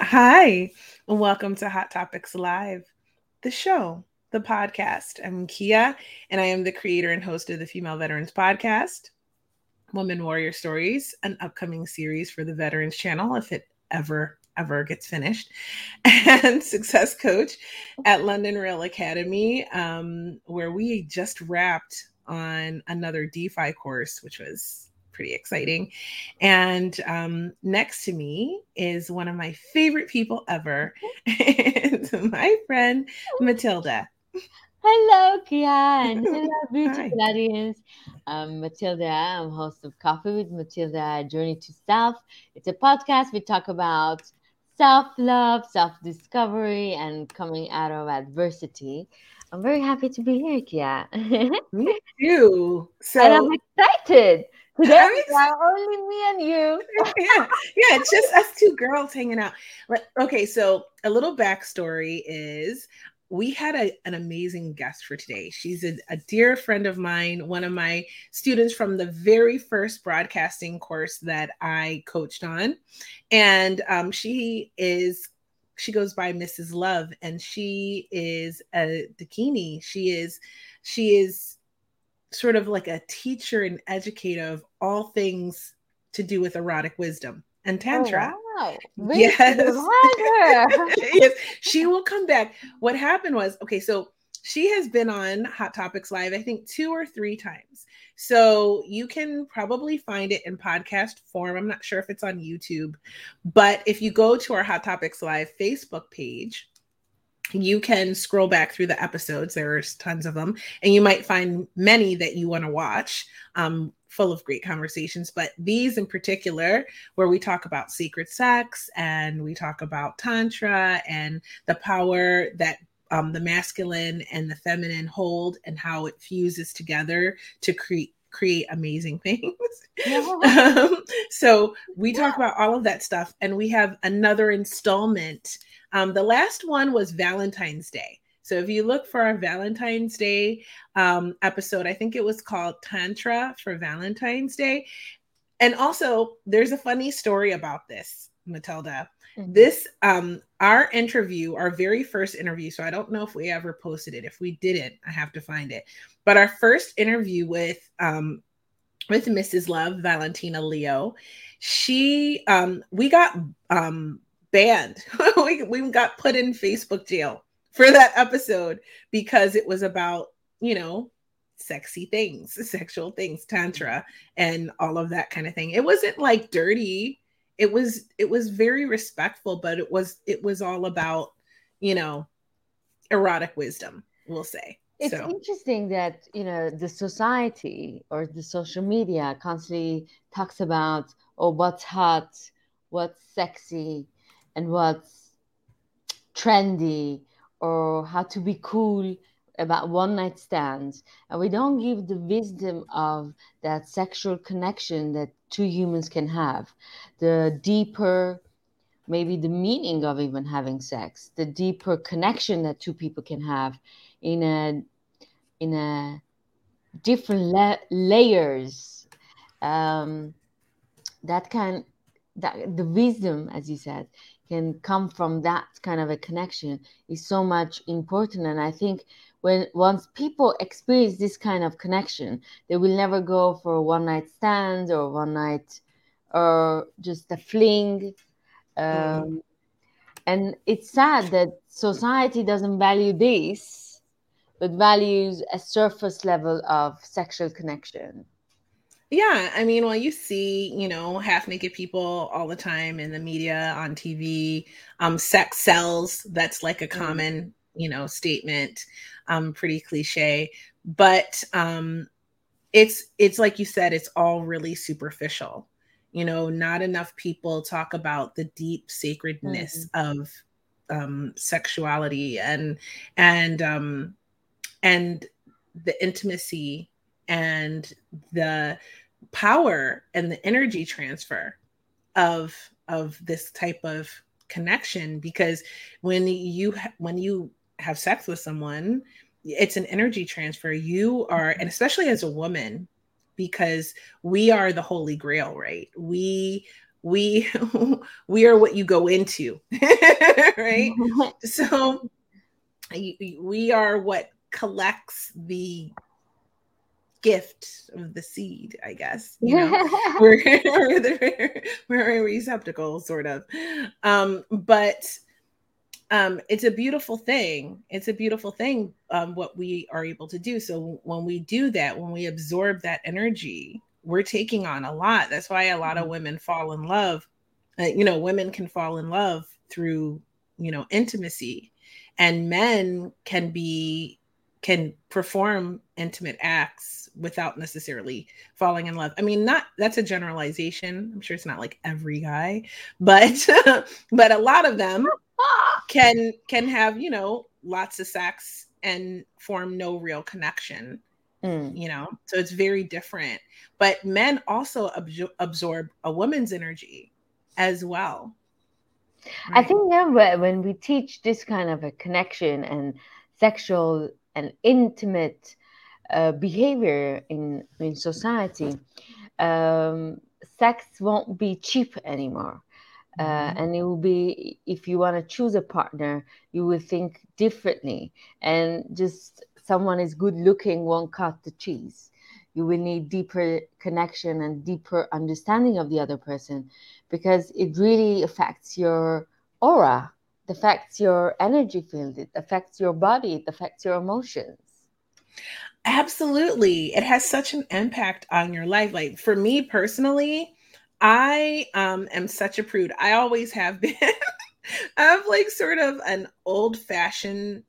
Hi, and welcome to Hot Topics Live, the show, the podcast. I'm Kia, and I am the creator and host of the Female Veterans Podcast, Women Warrior Stories, an upcoming series for the Veterans Channel if it ever ever gets finished, and success coach at London Real Academy, um, where we just wrapped on another DeFi course, which was pretty exciting. And um, next to me is one of my favorite people ever, my friend Matilda. Hello, Kian. Hello, beautiful audience. I'm Matilda. I'm host of Coffee with Matilda, Journey to Self. It's a podcast we talk about self love, self discovery, and coming out of adversity. I'm very happy to be here, Kia. Me too. So and I'm excited. Today only me and you. yeah, yeah, it's just us two girls hanging out. Okay, so a little backstory is we had a, an amazing guest for today. She's a, a, dear friend of mine, one of my students from the very first broadcasting course that I coached on. And um, she is, she goes by Mrs. Love, and she is a Dakini. She is, she is sort of like a teacher and educator of all things to do with erotic wisdom and oh, tantra. Oh, wow. Yes. yes. She will come back. What happened was okay, so she has been on Hot Topics Live, I think, two or three times. So you can probably find it in podcast form. I'm not sure if it's on YouTube, but if you go to our Hot Topics Live Facebook page, you can scroll back through the episodes. There's tons of them, and you might find many that you want to watch, um, full of great conversations. But these in particular, where we talk about secret sex and we talk about Tantra and the power that um, the masculine and the feminine hold and how it fuses together to create create amazing things. um, so we talk about all of that stuff, and we have another installment um, the last one was Valentine's Day. So if you look for our Valentine's Day um, episode, I think it was called Tantra for Valentine's Day. And also, there's a funny story about this, Matilda. Mm-hmm. This, um, our interview, our very first interview. So I don't know if we ever posted it. If we didn't, I have to find it. But our first interview with um, with Mrs. Love, Valentina Leo, she, um, we got um banned. we, we got put in Facebook jail for that episode because it was about, you know, sexy things, sexual things, tantra, and all of that kind of thing. It wasn't like dirty. It was it was very respectful, but it was it was all about, you know, erotic wisdom, we'll say. It's so. interesting that you know the society or the social media constantly talks about oh what's hot, what's sexy, and what's trendy or how to be cool about one night stands and we don't give the wisdom of that sexual connection that two humans can have the deeper maybe the meaning of even having sex the deeper connection that two people can have in a in a different la- layers. Um, that can that the wisdom as you said can come from that kind of a connection is so much important. And i think when once people experience this kind of connection they will never go for a one night stand or one night or just a fling. Um, mm. and it's sad that society doesn't value this but values a surface level of sexual connection yeah, I mean, well, you see, you know, half naked people all the time in the media, on TV. Um, sex sells. That's like a mm-hmm. common, you know, statement. Um, pretty cliche, but um, it's it's like you said, it's all really superficial. You know, not enough people talk about the deep sacredness mm-hmm. of um, sexuality and and um, and the intimacy and the power and the energy transfer of of this type of connection. Because when you when you have sex with someone it's an energy transfer. You are and especially as a woman because we are the holy grail right? We we we are what you go into right? So we are what collects the gift of the seed, I guess. You know, we're, we're, the, we're a receptacle, sort of. Um, but um, it's a beautiful thing. It's a beautiful thing um, what we are able to do. So when we do that, when we absorb that energy, we're taking on a lot. That's why a lot of mm-hmm. women fall in love. Uh, you know, women can fall in love through you know intimacy, and men can be can perform intimate acts without necessarily falling in love. I mean, not that's a generalization. I'm sure it's not like every guy, but but a lot of them can can have, you know, lots of sex and form no real connection. Mm. You know, so it's very different. But men also ab- absorb a woman's energy as well. Right? I think that when we teach this kind of a connection and sexual and intimate uh, behavior in in society, um, sex won't be cheap anymore. Uh, mm-hmm. and it will be if you want to choose a partner you will think differently and just someone is good looking won't cut the cheese you will need deeper connection and deeper understanding of the other person because it really affects your aura it affects your energy field it affects your body it affects your emotions. Absolutely. It has such an impact on your life. Like for me personally i um am such a prude. I always have been i have like sort of an old fashioned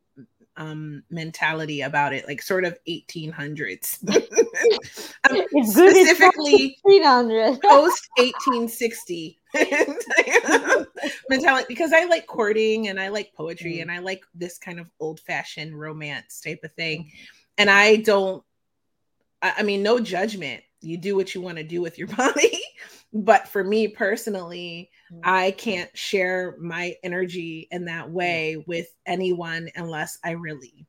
um mentality about it like sort of 1800s um, specifically post 1860 mentality because I like courting and I like poetry mm. and I like this kind of old fashioned romance type of thing. And I don't, I, I mean, no judgment. You do what you want to do with your body. but for me personally, mm. I can't share my energy in that way with anyone unless I really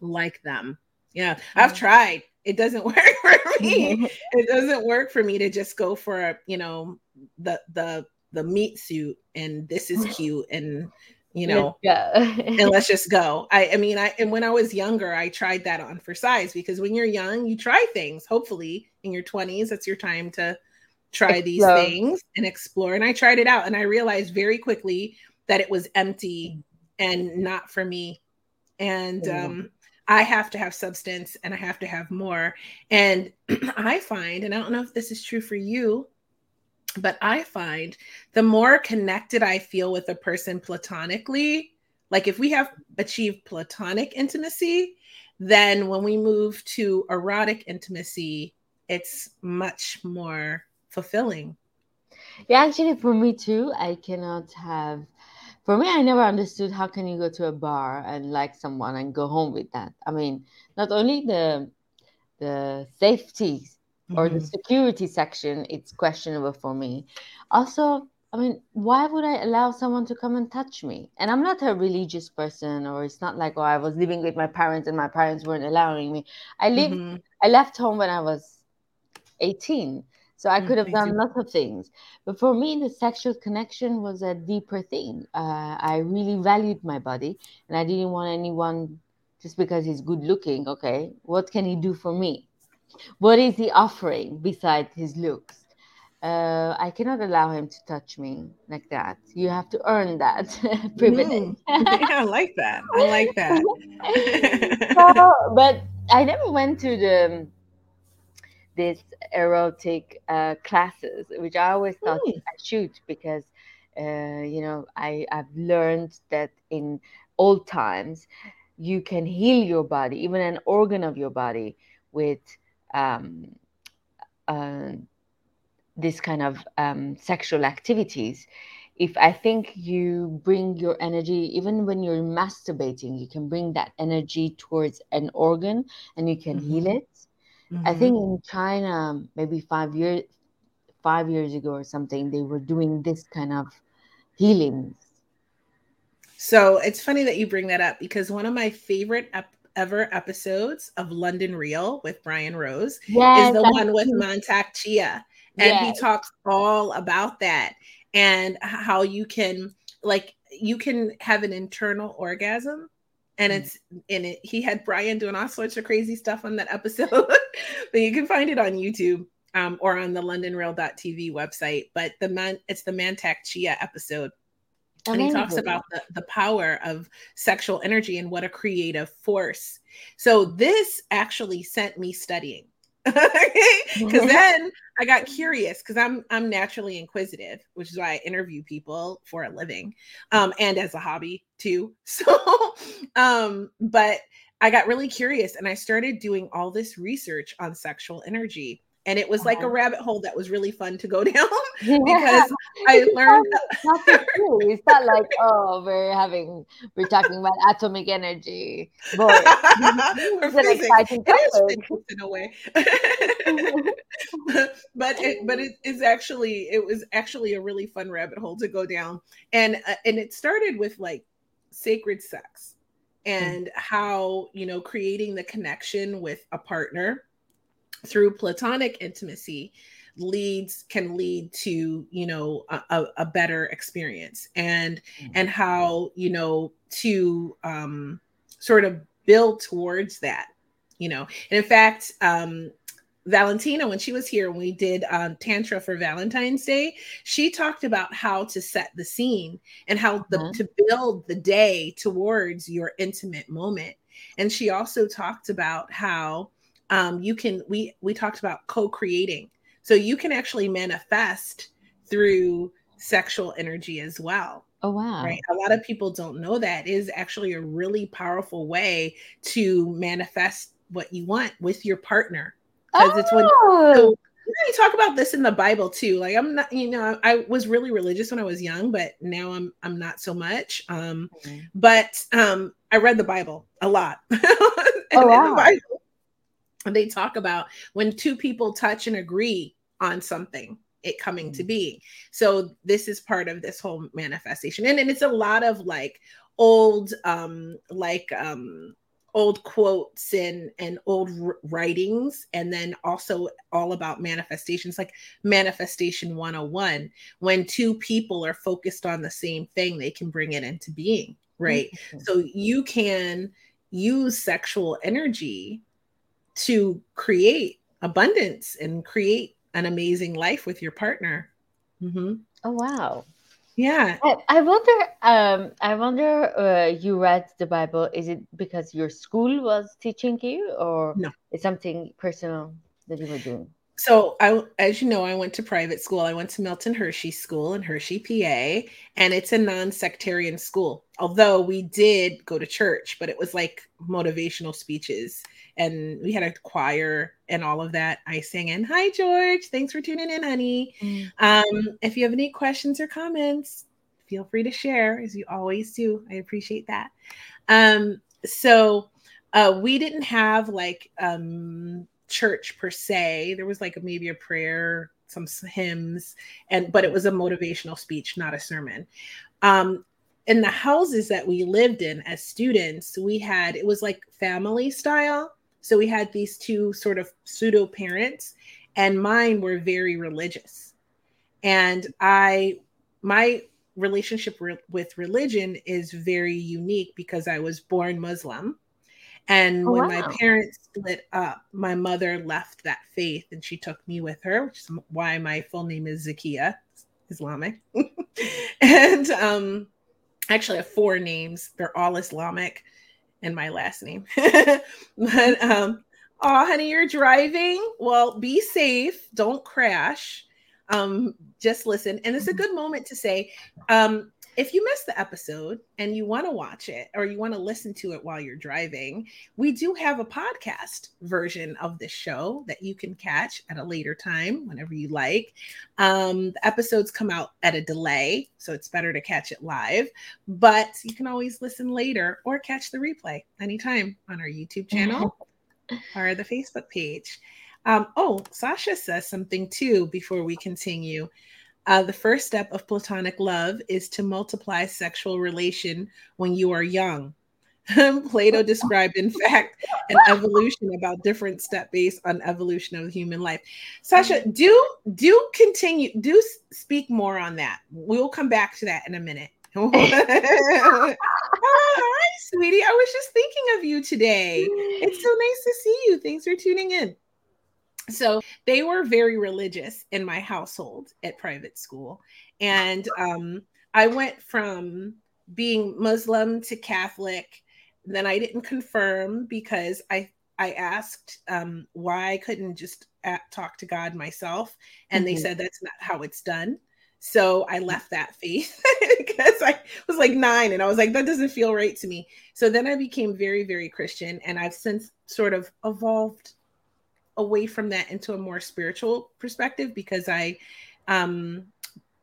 like them. Yeah, I've tried. It doesn't work for me. it doesn't work for me to just go for a, you know, the the the meat suit and this is cute and you know yeah. and let's just go. I i mean i and when i was younger i tried that on for size because when you're young you try things hopefully in your 20s it's your time to try these things and explore and i tried it out and i realized very quickly that it was empty and not for me. And um I have to have substance and I have to have more. And I find, and I don't know if this is true for you, but I find the more connected I feel with a person platonically, like if we have achieved platonic intimacy, then when we move to erotic intimacy, it's much more fulfilling. Yeah, actually, for me too, I cannot have. For me, I never understood how can you go to a bar and like someone and go home with that. I mean, not only the the safety mm-hmm. or the mm-hmm. security section, it's questionable for me. Also, I mean, why would I allow someone to come and touch me? And I'm not a religious person, or it's not like, oh, I was living with my parents and my parents weren't allowing me. I lived, mm-hmm. I left home when I was 18. So I mm, could have done lots of things. But for me, the sexual connection was a deeper thing. Uh, I really valued my body and I didn't want anyone just because he's good looking. Okay, what can he do for me? What is he offering besides his looks? Uh, I cannot allow him to touch me like that. You have to earn that privilege. Mm. Yeah, I like that. I like that. so, but I never went to the this erotic uh, classes, which I always thought mm. I should because uh, you know I I've learned that in old times you can heal your body, even an organ of your body, with um, uh, this kind of um, sexual activities if i think you bring your energy even when you're masturbating you can bring that energy towards an organ and you can mm-hmm. heal it mm-hmm. i think in china maybe five years five years ago or something they were doing this kind of healings so it's funny that you bring that up because one of my favorite ep- ever episodes of London Real with Brian Rose yes, is the one with Mantak Chia. and yes. he talks all about that and how you can like you can have an internal orgasm and mm. it's in it he had brian doing all sorts of crazy stuff on that episode but you can find it on youtube um, or on the londonreal.tv website but the man it's the mantak chia episode and he talks about the, the power of sexual energy and what a creative force. So this actually sent me studying. Because then I got curious because I'm I'm naturally inquisitive, which is why I interview people for a living, um, and as a hobby too. So, um, but I got really curious and I started doing all this research on sexual energy and it was like a uh-huh. rabbit hole that was really fun to go down because I learned. it's not like oh we're having we're talking about atomic energy, but it's an exciting topic in a way. but it, but it is actually it was actually a really fun rabbit hole to go down, and uh, and it started with like sacred sex hmm. and how you know creating the connection with a partner through platonic intimacy leads can lead to you know a, a better experience and mm-hmm. and how you know to um sort of build towards that you know and in fact um Valentina, when she was here, when we did um, Tantra for Valentine's Day, she talked about how to set the scene and how the, uh-huh. to build the day towards your intimate moment. And she also talked about how um, you can we we talked about co-creating so you can actually manifest through sexual energy as well oh wow right a lot of people don't know that is actually a really powerful way to manifest what you want with your partner because oh. it's when so, you talk about this in the Bible too. Like I'm not, you know, I was really religious when I was young, but now I'm I'm not so much. Um, but um, I read the Bible a lot. oh, wow. They talk about when two people touch and agree on something it coming to mm. be so this is part of this whole manifestation and, and it's a lot of like old um like um old quotes and and old writings and then also all about manifestations like manifestation 101 when two people are focused on the same thing they can bring it into being right mm-hmm. so you can use sexual energy to create abundance and create an amazing life with your partner. Mm-hmm. Oh wow! Yeah, I, I wonder. Um, I wonder. Uh, you read the Bible. Is it because your school was teaching you, or no? It's something personal that you were doing so I, as you know, I went to private school. I went to Milton Hershey School in Hershey, PA, and it's a non-sectarian school. Although we did go to church, but it was like motivational speeches, and we had a choir and all of that. I sang in. Hi, George. Thanks for tuning in, honey. Mm. Um, if you have any questions or comments, feel free to share, as you always do. I appreciate that. Um, so uh, we didn't have like um church per se. There was like a, maybe a prayer, some hymns, and but it was a motivational speech, not a sermon. Um, in the houses that we lived in as students, we had it was like family style. So we had these two sort of pseudo parents, and mine were very religious. And I, my relationship re- with religion is very unique because I was born Muslim. And oh, when wow. my parents split up, my mother left that faith and she took me with her, which is why my full name is Zakia, Islamic. and um, actually, I have four names. They're all Islamic and my last name. but um, oh, honey, you're driving. Well, be safe. Don't crash. Um, just listen. And it's a mm-hmm. good moment to say, um, if you missed the episode and you want to watch it or you want to listen to it while you're driving, we do have a podcast version of this show that you can catch at a later time whenever you like. Um, the episodes come out at a delay, so it's better to catch it live, but you can always listen later or catch the replay anytime on our YouTube channel or the Facebook page. Um, oh, Sasha says something too before we continue. Uh, the first step of platonic love is to multiply sexual relation when you are young. Plato described, in fact, an evolution about different step based on evolution of human life. Sasha, do do continue, do speak more on that. We'll come back to that in a minute. Hi, sweetie. I was just thinking of you today. It's so nice to see you. Thanks for tuning in. So they were very religious in my household at private school. And um, I went from being Muslim to Catholic. Then I didn't confirm because I I asked um, why I couldn't just at, talk to God myself, and mm-hmm. they said that's not how it's done. So I left that faith because I was like nine and I was like, that doesn't feel right to me. So then I became very, very Christian. And I've since sort of evolved away from that into a more spiritual perspective because I um,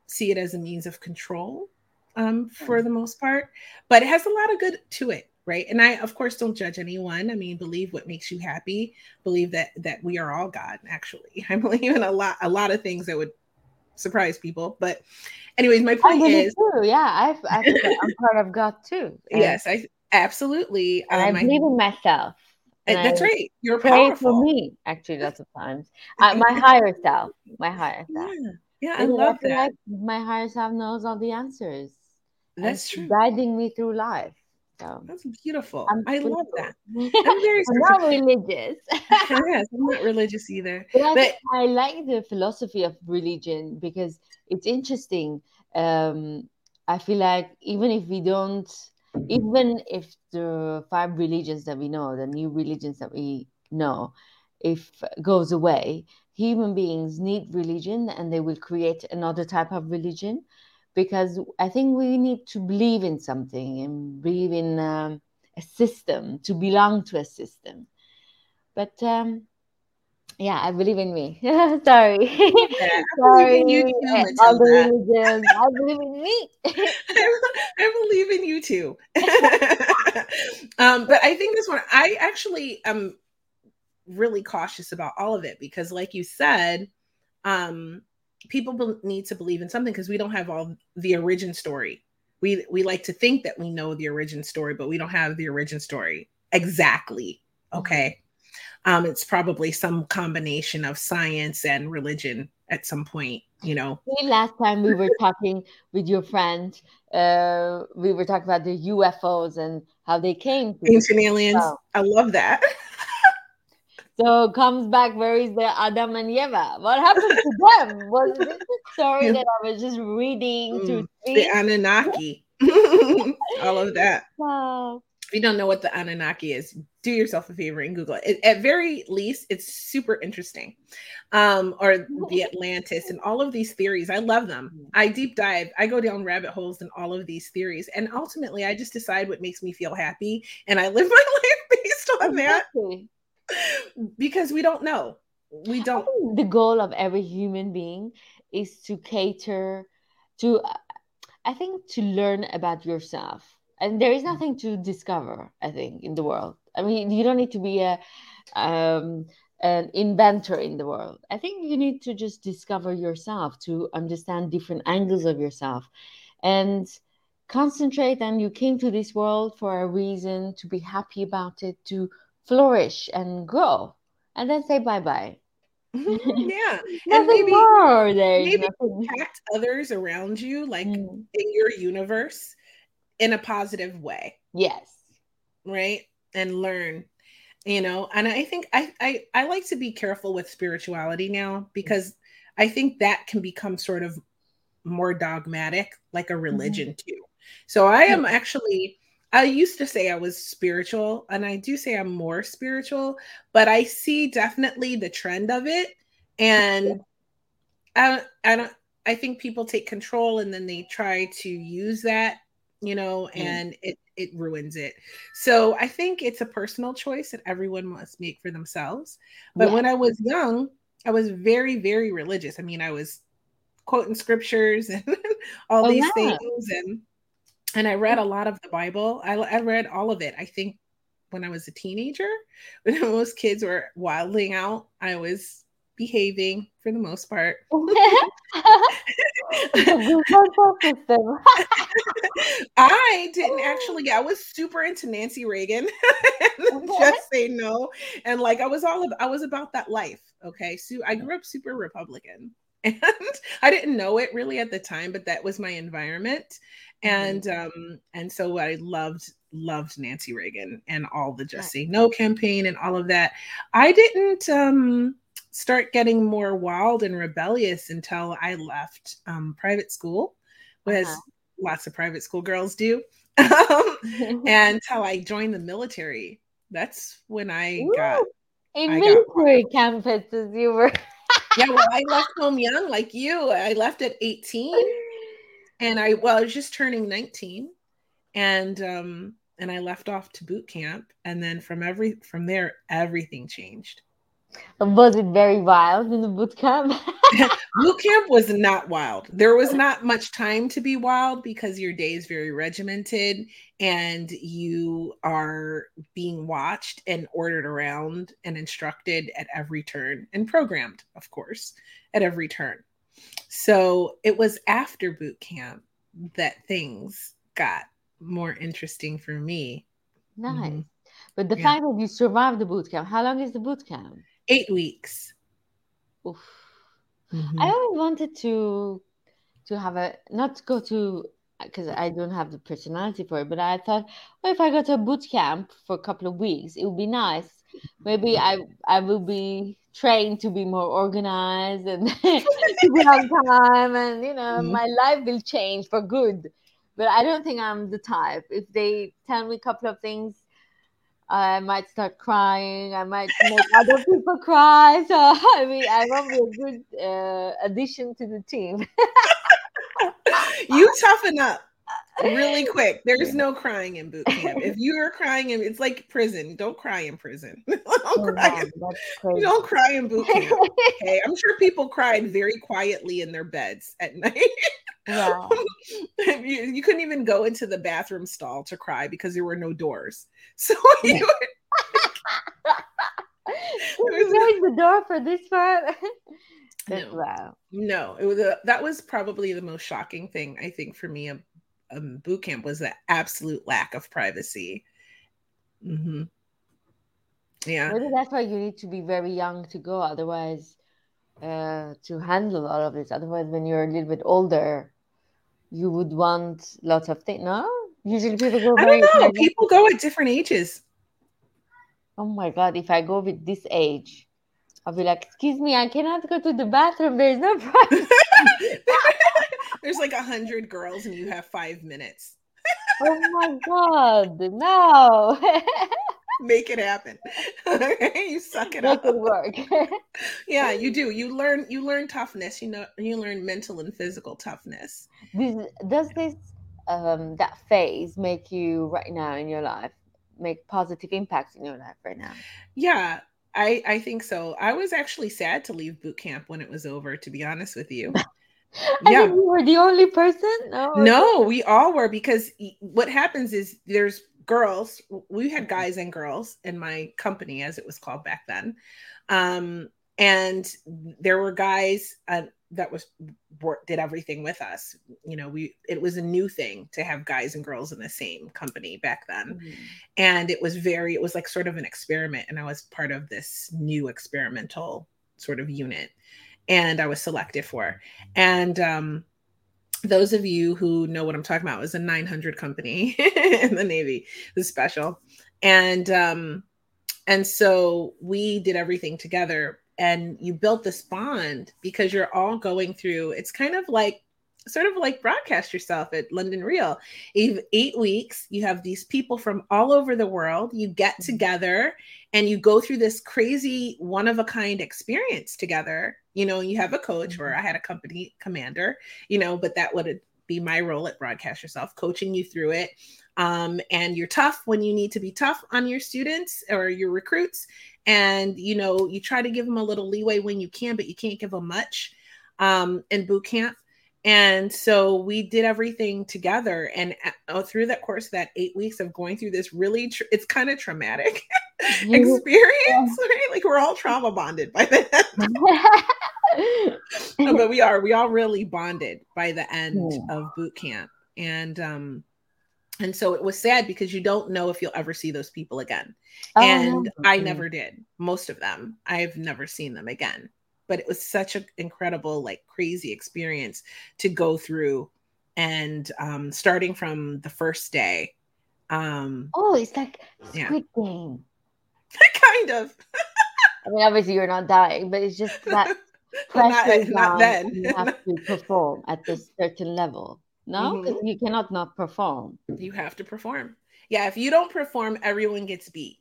see it as a means of control um, for the most part. But it has a lot of good to it right and i of course don't judge anyone i mean believe what makes you happy believe that that we are all god actually i believe in a lot a lot of things that would surprise people. But anyways, my point is, too. yeah, I've, I've I'm part of God too. And, yes, I absolutely. Um, I believe I, in myself. That's right. You're pray powerful. for me. Actually, lots of times, uh, my higher self, my higher self. Yeah, yeah I love I that. My higher self knows all the answers. That's true. Guiding me through life. So that's beautiful. I'm i love that. I'm very I'm not religious. yes, I'm not religious either. But, but I like the philosophy of religion because it's interesting. Um, I feel like even if we don't, even if the five religions that we know, the new religions that we know, if goes away, human beings need religion and they will create another type of religion because I think we need to believe in something and believe in um, a system to belong to a system. But um, yeah, I believe in me. Sorry. Yeah, Sorry. You too, all the religions. I believe in me. I believe in you too. um, but I think this one, I actually am really cautious about all of it because, like you said, um, people be- need to believe in something because we don't have all the origin story. We we like to think that we know the origin story, but we don't have the origin story exactly. Okay. Um, it's probably some combination of science and religion at some point, you know. Last time we were talking with your friend, uh, we were talking about the UFOs and how they came. Ancient aliens. I love that. So comes back, where is the Adam and Eva? What happened to them? Was this a story that I was just reading mm, to the Anunnaki? All of that. Wow. If you don't know what the Anunnaki is, do yourself a favor and Google it. At very least, it's super interesting. Um, or the Atlantis and all of these theories. I love them. Mm. I deep dive, I go down rabbit holes in all of these theories. And ultimately, I just decide what makes me feel happy and I live my life based on exactly. that because we don't know. We don't. The goal of every human being is to cater to, I think, to learn about yourself. And there is nothing to discover, I think, in the world. I mean, you don't need to be a um, an inventor in the world. I think you need to just discover yourself to understand different angles of yourself and concentrate. And you came to this world for a reason to be happy about it, to flourish and grow and then say bye bye. yeah. and maybe more. Maybe impact others around you, like mm. in your universe, in a positive way. Yes. Right. And learn, you know, and I think I I, I like to be careful with spirituality now because I think that can become sort of more dogmatic, like a religion mm-hmm. too. So I am actually I used to say I was spiritual, and I do say I'm more spiritual, but I see definitely the trend of it. And I, I don't, I think people take control and then they try to use that, you know, mm. and it, it ruins it. So I think it's a personal choice that everyone must make for themselves. But yeah. when I was young, I was very, very religious. I mean, I was quoting scriptures and all oh, these yeah. things and and I read a lot of the Bible. I, I read all of it. I think when I was a teenager, when most kids were wilding out, I was behaving for the most part. I didn't actually. I was super into Nancy Reagan. just say no, and like I was all. About, I was about that life. Okay, so I grew up super Republican, and I didn't know it really at the time, but that was my environment, mm-hmm. and um, and so I loved loved Nancy Reagan and all the Just Say No campaign and all of that. I didn't um start getting more wild and rebellious until I left um, private school, as uh-huh. lots of private school girls do, and until I joined the military. That's when I Ooh, got in military campuses. You were. yeah, well, I left home young, like you. I left at 18, and I well, I was just turning 19, and um, and I left off to boot camp, and then from every from there, everything changed. Was it very wild in the boot camp? boot camp was not wild. There was not much time to be wild because your day is very regimented and you are being watched and ordered around and instructed at every turn and programmed, of course, at every turn. So it was after boot camp that things got more interesting for me. Nice. Mm-hmm. But the yeah. fact that you survived the boot camp, how long is the boot camp? Eight weeks. Mm-hmm. I always wanted to to have a not go to because I don't have the personality for it, but I thought, well, if I go to a boot camp for a couple of weeks, it would be nice. Maybe I I will be trained to be more organized and to be on time, and you know, mm-hmm. my life will change for good. But I don't think I'm the type. If they tell me a couple of things I might start crying. I might make other people cry. So I mean, I won't be a good uh, addition to the team. you toughen up really quick. There's no crying in boot camp. If you are crying, in, it's like prison. Don't cry in prison. don't, oh, cry in, don't cry in boot camp. Okay, I'm sure people cried very quietly in their beds at night. Wow. you, you couldn't even go into the bathroom stall to cry because there were no doors. So you would the door for this part. no, wow. No, it was a, that was probably the most shocking thing I think for me um, um boot camp was the absolute lack of privacy. Mm-hmm. Yeah. Maybe that's why you need to be very young to go. Otherwise, uh, to handle all of this. Otherwise, when you're a little bit older, you would want lots of things. No, usually people go. I don't know. People go at different ages. Oh my god! If I go with this age, I'll be like, "Excuse me, I cannot go to the bathroom. There's no privacy." There's like a hundred girls, and you have five minutes. oh my god! No. make it happen. you suck it Make up. it work. yeah, you do. You learn you learn toughness. You know you learn mental and physical toughness. Does this um that phase make you right now in your life make positive impacts in your life right now? Yeah, I I think so. I was actually sad to leave boot camp when it was over, to be honest with you. yeah, you were the only person. No, no, we all were because what happens is there's girls we had guys and girls in my company as it was called back then. Um, and there were guys uh, that was did everything with us. You know we it was a new thing to have guys and girls in the same company back then. Mm-hmm. and it was very it was like sort of an experiment and i was part of this new experimental sort of unit and i was selected for. And um those of you who know what I'm talking about, is a 900 company in the Navy, the special. And um, and so we did everything together and you built this bond because you're all going through it's kind of like sort of like broadcast yourself at London Real. Eight weeks, you have these people from all over the world. You get mm-hmm. together and you go through this crazy one of a kind experience together. You know, you have a coach, or mm-hmm. I had a company commander, you know, but that would be my role at Broadcast Yourself, coaching you through it. Um, and you're tough when you need to be tough on your students or your recruits. And, you know, you try to give them a little leeway when you can, but you can't give them much um, in boot camp And so we did everything together. And uh, through that course, that eight weeks of going through this really, tr- it's kind of traumatic experience, right? Like we're all trauma bonded by the end. but we are, we all really bonded by the end hmm. of boot camp. And, um, and so it was sad because you don't know if you'll ever see those people again. Oh, and I never did. Most of them, I've never seen them again but it was such an incredible, like crazy experience to go through. And um, starting from the first day. Um, oh, it's like Squid yeah. Game. kind of. I mean, obviously you're not dying, but it's just that pressure not, not then. you have to perform at this certain level. No, mm-hmm. you cannot not perform. You have to perform. Yeah, if you don't perform, everyone gets beat.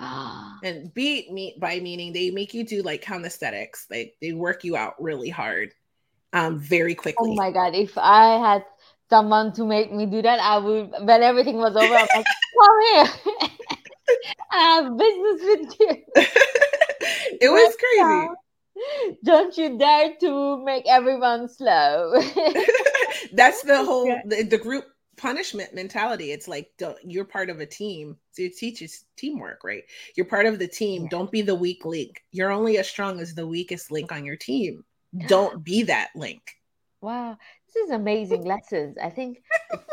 And beat me by meaning they make you do like calisthenics. They they work you out really hard, um, very oh quickly. Oh my god! If I had someone to make me do that, I would. When everything was over, I'm like, come here. I have business with you. it was crazy. Don't you dare to make everyone slow. That's the whole the, the group punishment mentality. It's like you're part of a team. So it teaches teamwork, right? You're part of the team. Yeah. Don't be the weak link. You're only as strong as the weakest link on your team. Don't be that link. Wow. This is amazing lessons. I think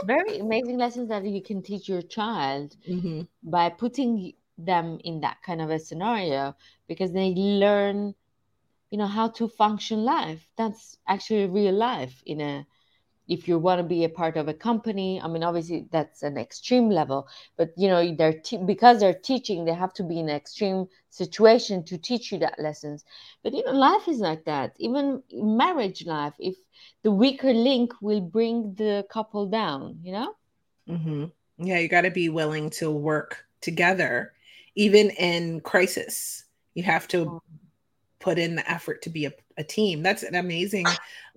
very amazing lessons that you can teach your child mm-hmm. by putting them in that kind of a scenario because they learn you know how to function life that's actually real life in a if you want to be a part of a company i mean obviously that's an extreme level but you know they're te- because they're teaching they have to be in an extreme situation to teach you that lessons. But even life is like that. Even marriage life if the weaker link will bring the couple down you know? Mm-hmm. yeah you got to be willing to work together even in crisis. You have to oh put in the effort to be a, a team. That's an amazing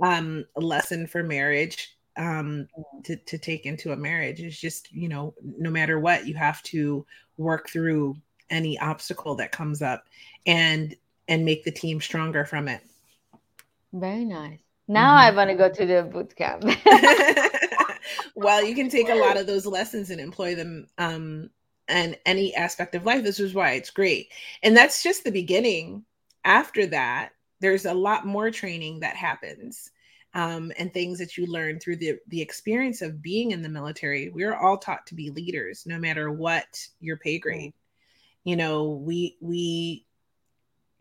um, lesson for marriage um, to, to take into a marriage. It's just, you know, no matter what, you have to work through any obstacle that comes up and and make the team stronger from it. Very nice. Now mm-hmm. I want to go to the boot camp. well, you can take a lot of those lessons and employ them um, and any aspect of life. This is why it's great. And that's just the beginning after that, there's a lot more training that happens um, and things that you learn through the, the experience of being in the military. We're all taught to be leaders, no matter what your pay grade. You know, we, we,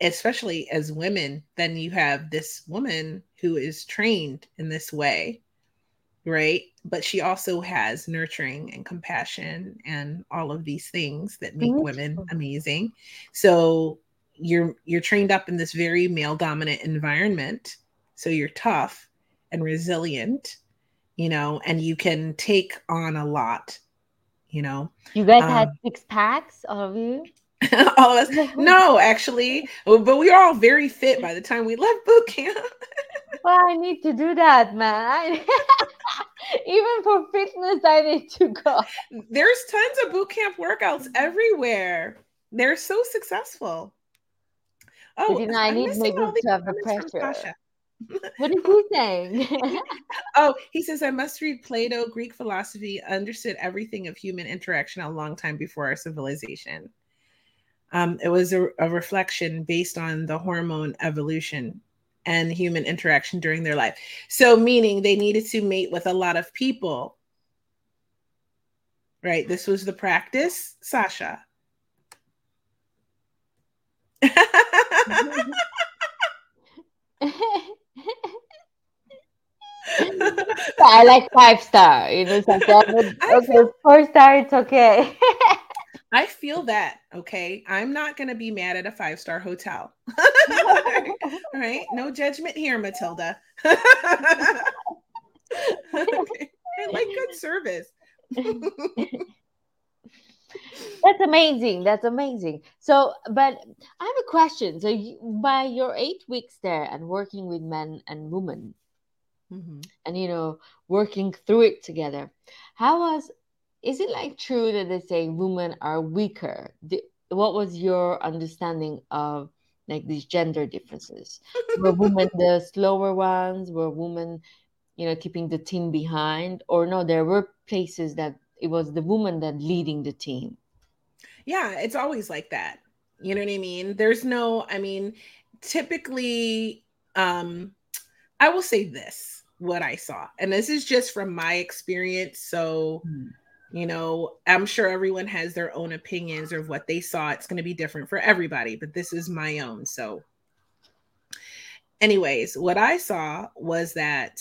especially as women, then you have this woman who is trained in this way, right? But she also has nurturing and compassion and all of these things that make mm-hmm. women amazing. So you're you're trained up in this very male dominant environment. So you're tough and resilient you know and you can take on a lot you know. You guys um, had six packs all of you? All of us. No actually but we were all very fit by the time we left boot camp. Well i need to do that man. Even for fitness i need to go. There's tons of boot camp workouts everywhere. They're so successful Oh, you know, I need maybe to have the pressure. what is he saying? oh, he says, I must read Plato, Greek philosophy, understood everything of human interaction a long time before our civilization. Um, it was a, a reflection based on the hormone evolution and human interaction during their life. So, meaning they needed to mate with a lot of people. Right? This was the practice, Sasha. I like five star. You know, something. okay, four star, it's okay. I feel that. Okay, I'm not gonna be mad at a five star hotel. All right, no judgment here, Matilda. okay. I like good service. That's amazing. That's amazing. So, but I have a question. So, you, by your eight weeks there and working with men and women, mm-hmm. and you know, working through it together, how was? Is it like true that they say women are weaker? what was your understanding of like these gender differences? Were women the slower ones? Were women you know keeping the team behind or no there were places that it was the woman that leading the team. Yeah it's always like that. You know what i mean? There's no i mean typically um i will say this what i saw and this is just from my experience so mm. you know i'm sure everyone has their own opinions of what they saw. It's going to be different for everybody but this is my own so. Anyways what i saw was that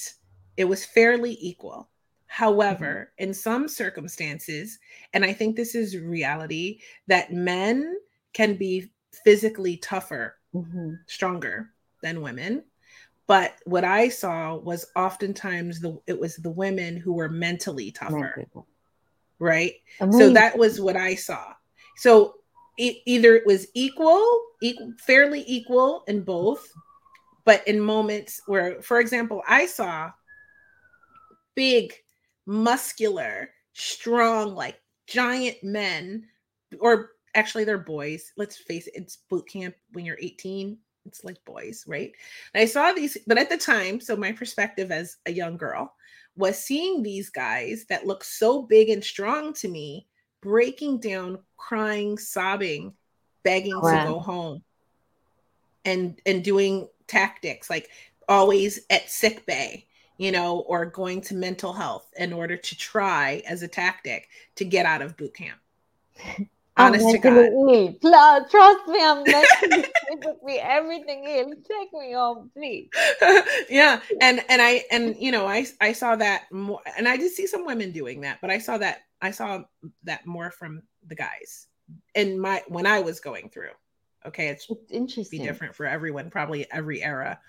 it was fairly equal. However, mm-hmm. in some circumstances, and I think this is reality, that men can be physically tougher, mm-hmm. stronger than women. But what I saw was oftentimes the it was the women who were mentally tougher. Right? Amazing. So that was what I saw. So e- either it was equal, equal, fairly equal in both, but in moments where, for example, I saw big, muscular, strong, like giant men, or actually they're boys. Let's face it, it's boot camp when you're 18. It's like boys, right? And I saw these, but at the time, so my perspective as a young girl was seeing these guys that look so big and strong to me breaking down, crying, sobbing, begging wow. to go home and and doing tactics like always at sick bay you know, or going to mental health in order to try as a tactic to get out of boot camp. Oh Honest I'm to God. Trust me, I'm mentally, me everything is. Take me home, please. yeah, and and I and you know I I saw that more, and I did see some women doing that, but I saw that I saw that more from the guys in my when I was going through. Okay, it's, it's interesting. Be different for everyone, probably every era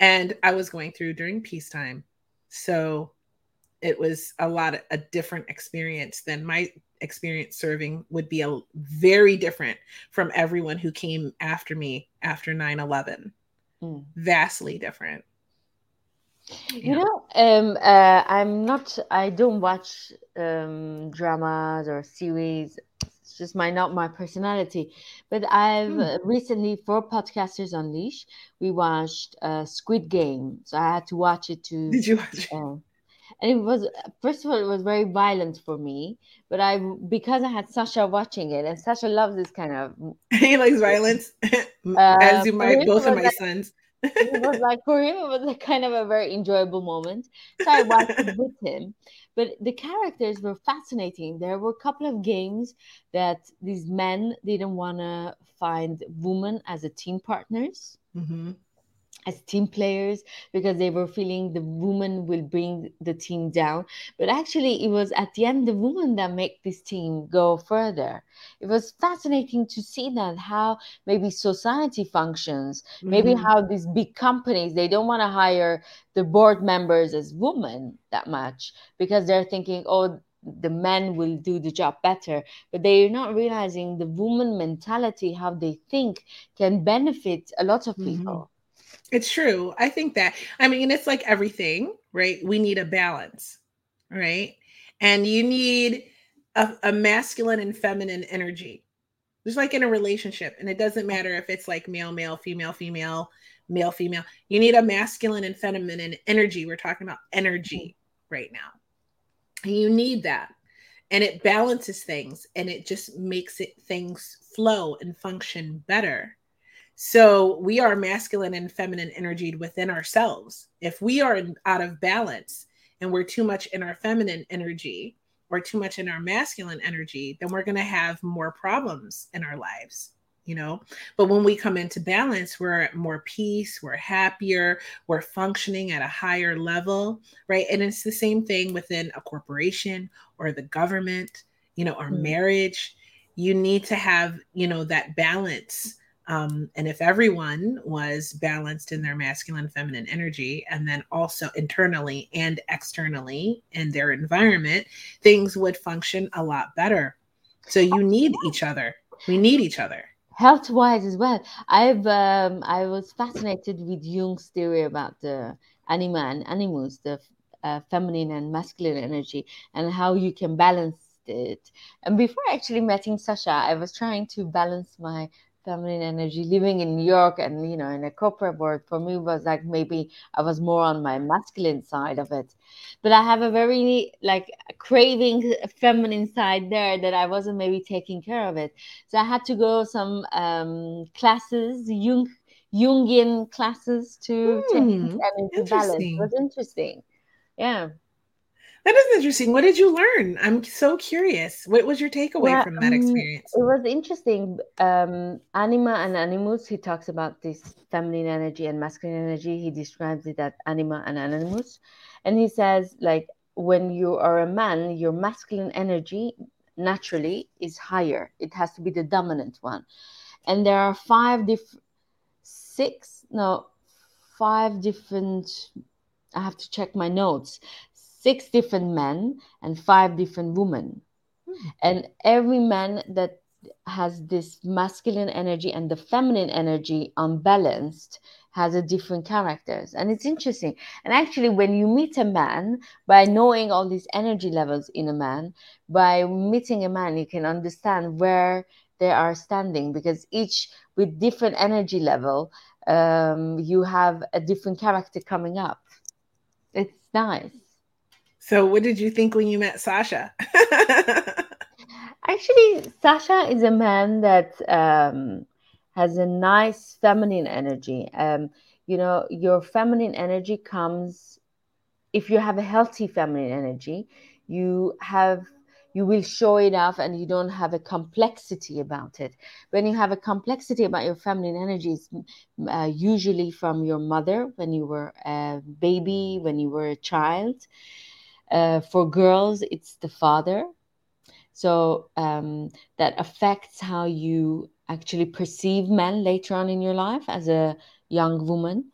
and I was going through during peacetime. So it was a lot of a different experience than my experience serving would be a very different from everyone who came after me after 9-11 mm. vastly different you know um uh i'm not i don't watch um dramas or series just my not my personality. But I've mm. uh, recently for Podcasters Unleashed, we watched uh, Squid Game, so I had to watch it to. Did you watch? Uh, and it was first of all it was very violent for me, but I because I had Sasha watching it, and Sasha loves this kind of. he likes violence, as do my both of my like, sons. It was like for him, it was like kind of a very enjoyable moment. So I watched it with him, but the characters were fascinating. There were a couple of games that these men didn't want to find women as a team partners. Mm-hmm as team players because they were feeling the woman will bring the team down but actually it was at the end the woman that make this team go further it was fascinating to see that how maybe society functions mm-hmm. maybe how these big companies they don't want to hire the board members as women that much because they're thinking oh the men will do the job better but they're not realizing the woman mentality how they think can benefit a lot of mm-hmm. people mm-hmm it's true. I think that. I mean, it's like everything, right? We need a balance, right? And you need a, a masculine and feminine energy. Just like in a relationship. And it doesn't matter if it's like male, male, female, female, male, female. You need a masculine and feminine energy. We're talking about energy right now. And you need that. And it balances things and it just makes it things flow and function better so we are masculine and feminine energy within ourselves. If we are out of balance and we're too much in our feminine energy or too much in our masculine energy, then we're going to have more problems in our lives you know but when we come into balance we're at more peace we're happier we're functioning at a higher level right and it's the same thing within a corporation or the government you know or mm-hmm. marriage you need to have you know that balance um, and if everyone was balanced in their masculine feminine energy, and then also internally and externally in their environment, things would function a lot better. So you need each other. We need each other. Health wise as well. I've um, I was fascinated with Jung's theory about the anima and animus, the uh, feminine and masculine energy, and how you can balance it. And before actually meeting Sasha, I was trying to balance my feminine energy living in new york and you know in a corporate world for me was like maybe i was more on my masculine side of it. But i have a very like craving feminine side there that i wasn't maybe taking care of it. So i had to go some um classes jung jungian classes to Hmm, change energy balance it was interesting. Yeah That is interesting. What did you learn? I'm so curious. What was your takeaway Yeah, from that um, experience? it was interesting. Um, Anima and Animus, he talks about this feminine energy and masculine energy. He describes it as Anima and Animus. And he says, like, when you are a man, your masculine energy naturally is higher. It has to be the dominant one. And there are five different, six, no, five different, I have to check my notes, six different men and five different women. Hmm. and every man that has this masculine energy and the feminine energy unbalanced has a different characters. And it's interesting. And actually when you meet a man by knowing all these energy levels in a man by meeting a man you can understand where they are standing because each with different energy level um, you have a different character coming up. It's nice So, what did you think when you met Sasha? Actually, Sasha is a man that um, has a nice feminine energy. Um, you know, your feminine energy comes if you have a healthy feminine energy, you have you will show off and you don't have a complexity about it. When you have a complexity about your feminine energy, it's uh, usually from your mother when you were a baby, when you were a child. Uh, for girls, it's the father so um, that affects how you actually perceive men later on in your life as a young woman.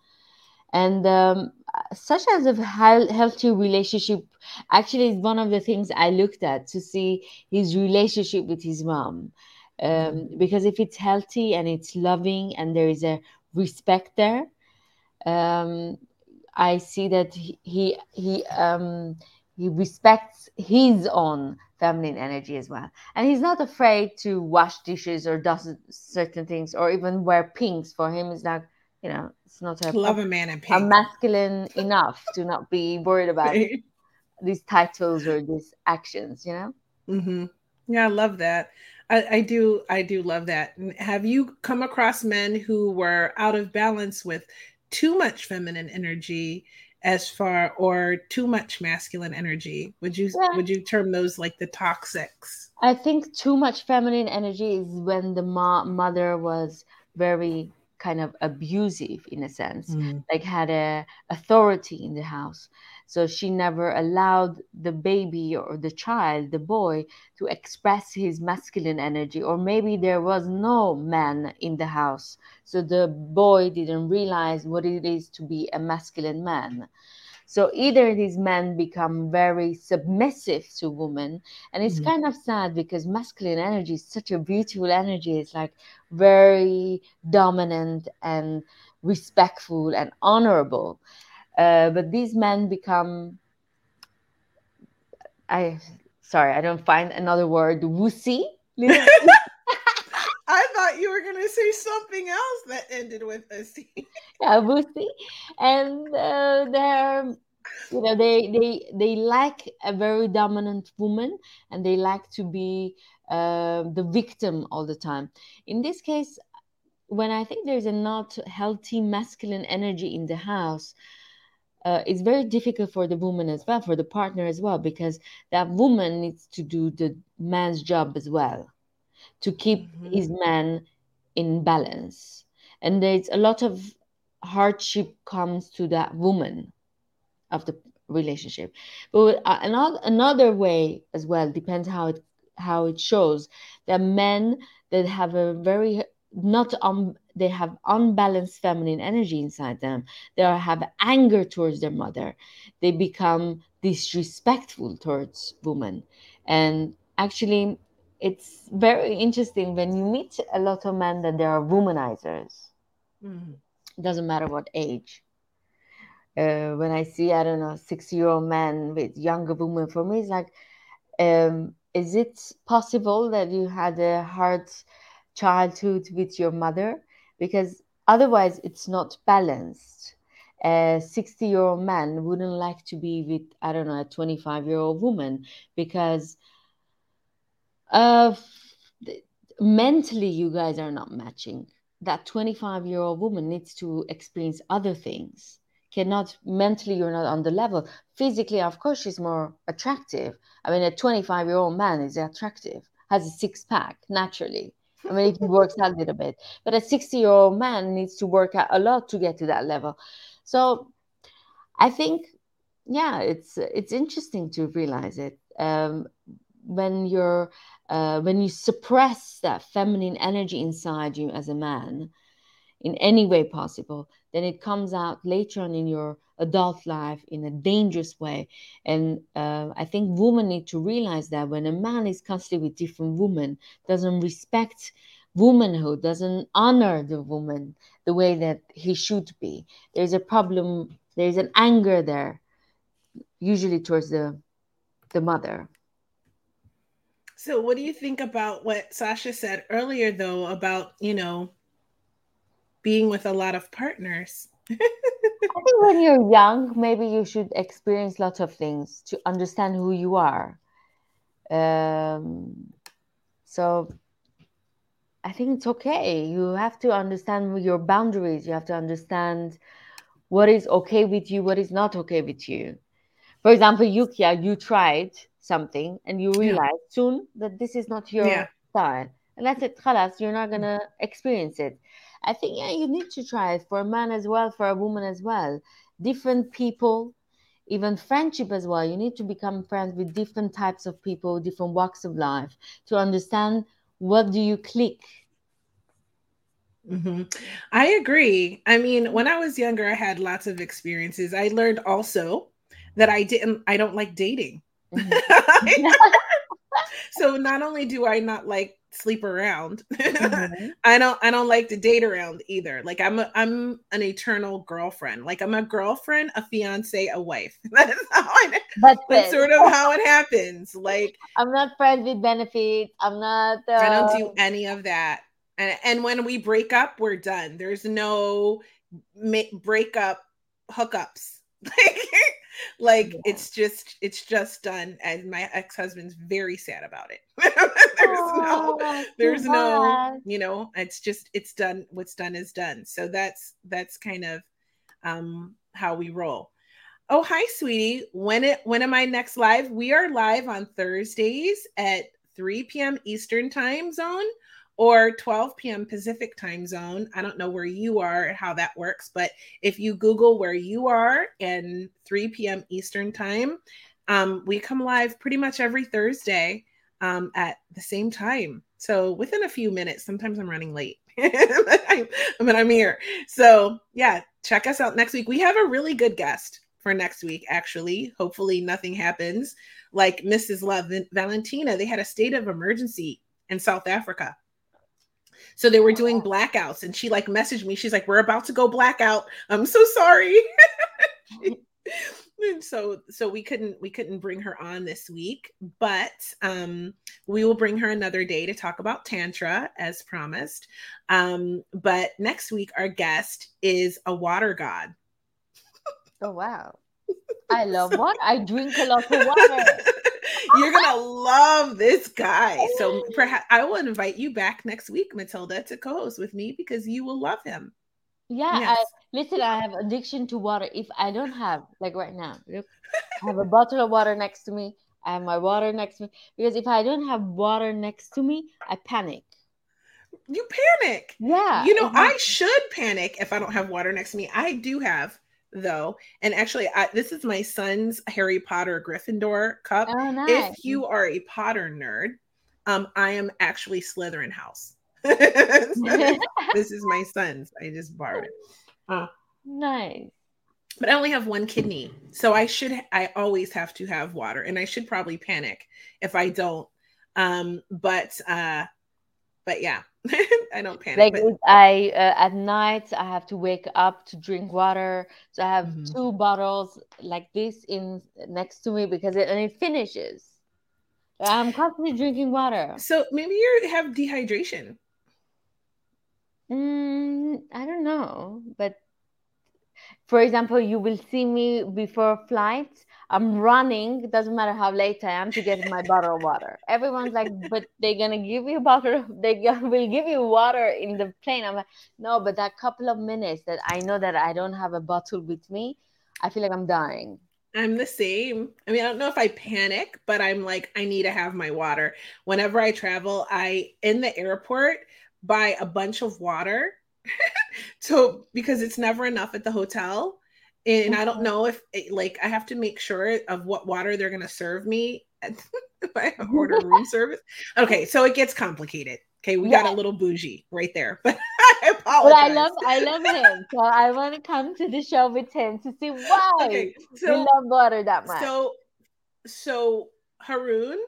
And um, such as a healthy relationship actually is one of the things I looked at to see his relationship with his mom. Um, because if it's healthy and it's loving and there is a respect there, um, I see that he he he, um, he respects his own feminine energy as well, and he's not afraid to wash dishes or does certain things or even wear pinks. For him, it's like you know, it's not a Love a man in pink. a masculine enough to not be worried about these titles or these actions. You know. Mm-hmm. Yeah, I love that. I, I do. I do love that. Have you come across men who were out of balance with too much feminine energy, as far or too much masculine energy? Would you Yeah. would you term those like the toxics? I think too much feminine energy is when the mo- mother was very kind of abusive in a sense, mm. like had a authority in the house. So she never allowed the baby or the child, the boy, to express his masculine energy, or maybe there was no man in the house. So the boy didn't realize what it is to be a masculine man. So either these men become very submissive to women, and it's Mhm. kind of sad because masculine energy is such a beautiful energy. It's like very dominant and respectful and honorable. Uh, but these men become, I sorry, I don't find another word, wussy. I thought you were gonna say something else that ended with a C. yeah, wussy, and uh, they're you know they they they like a very dominant woman and they like to be uh, the victim all the time in this case when i think there's a not healthy masculine energy in the house uh, it's very difficult for the woman as well for the partner as well because that woman needs to do the man's job as well to keep Mhm. his man in balance. And there's a lot of hardship comes to that woman of the relationship. But uh, another another way as well depends how it how it shows. That men that have a very not um they have unbalanced feminine energy inside them. They are, have anger towards their mother. They become disrespectful towards women. And actually it's very interesting when you meet a lot of men that they are womanizers. Mhm. it doesn't matter what age. Uh, when I see, I don't know, six year old man with younger women, for me, it's like, um, is it possible that you had a hard childhood with your mother because otherwise it's not balanced. A 60 year old man wouldn't like to be with i don't know a 25 year old woman because uh mentally you guys are not matching. That 25 year old woman needs to experience other things. Cannot mentally you're not on the level. Physically of course she's more attractive. I mean a 25 year old man is attractive has a six pack naturally i mean he works out a little bit but a 60 year old man needs to work out a lot to get to that level. So i think yeah it's it's interesting to realize it. Um, when you're uh, when you suppress that feminine energy inside you as a man in any way possible, then it comes out later on in your adult life in a dangerous way. And uh, I think women need to realize that when a man is constantly with different women, doesn't respect womanhood, doesn't honor the woman the way that he should be, there's a problem, there's an anger there, usually towards the the mother. So, what do you think about what Sasha said earlier, though, about, you know, being with a lot of partners. I think when you're young, maybe you should experience lots of things to understand who you are. Um, so I think it's okay. You have to understand your boundaries. You have to understand what is okay with you, what is not okay with you. For example, Yukia, you tried something and you realize yeah. soon that this is not your yeah. style. And that's it, khalas, you're not gonna experience it. I think yeah, you need to try it for a man as well, for a woman as well. Different people, even friendship as well. You need to become friends with different types of people, different walks of life to understand what do you click. Mm-hmm. I agree. I mean, when I was younger, I had lots of experiences. I learned also that I didn't, I don't like dating. Mm-hmm. so not only do I not like sleep around. Mm-hmm. I don't I don't like to date around either. Like I'm a, I'm an eternal girlfriend. Like I'm a girlfriend, a fiance, a wife. That's how I, that's, that's sort of how it happens. Like I'm not friends with benefits. I'm not uh... I don't do any of that. And and when we break up, we're done. There's no ma- breakup hookups. Like like yeah. it's just it's just done and my ex-husband's very sad about it. There's oh, no there's no you know it's just it's done what's done is done. So that's that's kind of um how we roll. Oh hi sweetie. When it when am i next live? We are live on thursdays at 3 p.m eastern time zone or 12 p.m. Pacific time zone. I don't know where you are and how that works, but if you Google where you are and 3 p.m. Eastern time, um, we come live pretty much every Thursday um, at the same time. So within a few minutes, sometimes I'm running late. I mean, I'm here. So yeah, check us out next week. We have a really good guest for next week, actually. Hopefully, nothing happens like Mrs. Love Valentina. They had a state of emergency in South Africa so they were doing blackouts, and she like messaged me. She's like, "We're about to go blackout. I'm so sorry." and so so we couldn't we couldn't bring her on this week but um we will bring her another day to talk about tantra as promised um but next week our guest is a water god oh wow i love water i drink a lot of water You're gonna love this guy. So perhaps I will invite you back next week, Matilda, to co-host with me because you will love him. Yeah, yes. I, listen, I have addiction to water. If I don't have, like right now, look, I have a bottle of water next to me. I have my water next to me because if I don't have water next to me, I panic. You panic. Yeah. You know, I should panic if I don't have water next to me. I do have though. And actually, I, this is my son's Harry Potter Gryffindor cup. Oh, nice. If you are a Potter nerd, um, I am actually Slytherin house. this is my son's. I just borrowed it. Uh, nice. But I only have one kidney, so I should. I always have to have water, and I should probably panic if I don't. Um, but uh, but yeah, I don't panic. Like but... I uh, at night, I have to wake up to drink water. So I have mm-hmm. two bottles like this in next to me because it and it finishes. I'm constantly drinking water. So maybe you have dehydration. Mm, I don't know, but for example, you will see me before flights. I'm running. It doesn't matter how late I am to get my bottle of water. Everyone's like, but they're gonna give you bottle. They will give you water in the plane. I'm like, no, but that couple of minutes that I know that I don't have a bottle with me, I feel like I'm dying. I'm the same. I mean, I don't know if I panic, but I'm like, I need to have my water. Whenever I travel, I in the airport buy a bunch of water. so because it's never enough at the hotel. And mm. I don't know if it, like I have to make sure of what water they're gonna serve me if I order room service. Okay, so it gets complicated. Okay, we yeah. got a little bougie right there, but I apologize. But I love, I love him, so I want to come to the show with him to see why okay, so, we love water that much. So, so Haroon,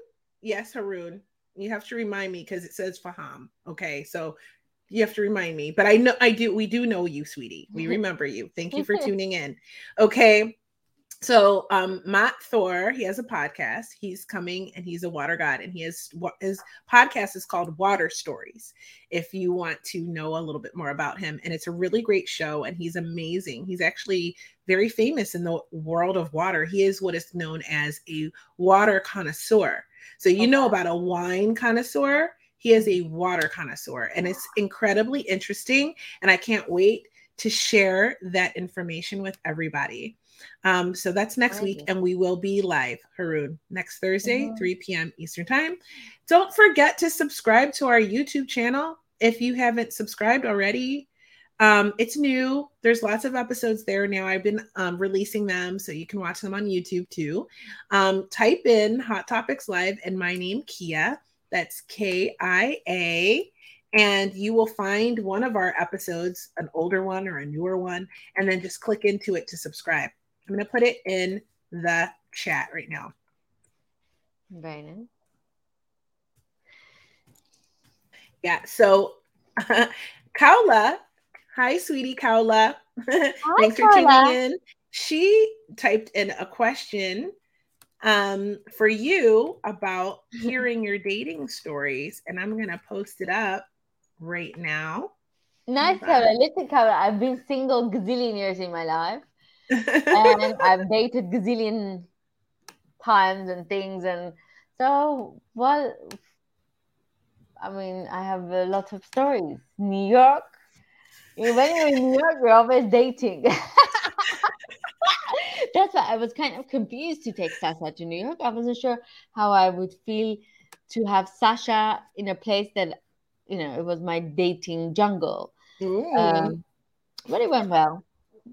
yes, Haroon, you have to remind me because it says Faham. Okay, so you have to remind me, but I know I do. We do know you, sweetie. We remember you. Thank you for tuning in. Okay, so um Matt Thor, he has a podcast. He's coming and he's a water god and he has what his podcast is called Water Stories. If you want to know a little bit more about him and it's a really great show and he's amazing. He's actually very famous in the world of water. He is what is known as a water connoisseur. So you okay. know about a wine connoisseur, he is a water connoisseur and it's incredibly interesting and I can't wait to share that information with everybody. Um, so that's next week, and we will be live, Haroon, next Thursday, mm-hmm. 3 p.m. Eastern Time. Don't forget to subscribe to our YouTube channel if you haven't subscribed already. Um, it's new. There's lots of episodes there now. I've been um, releasing them so you can watch them on YouTube too. Um, type in Hot Topics Live and my name, Kia. That's K I A and you will find one of our episodes, an older one or a newer one, and then just click into it to subscribe. I'm going to put it in the chat right now. Very Yeah. So, uh, Kaula, hi, sweetie Kaula. Hi, Thanks for tuning in. She typed in a question um, for you about hearing your dating stories, and I'm to post it up right now. Nice, Kaula. Listen, Kaula, I've been single gazillion years in my life and I've dated gazillion times and things, and so well. I mean, I have a lot of stories. New York. When you're in New York, you're always dating. That's why I was kind of confused to take Sasha to New York. I wasn't sure how I would feel to have Sasha in a place that, you know, it was my dating jungle. Um, but it went well.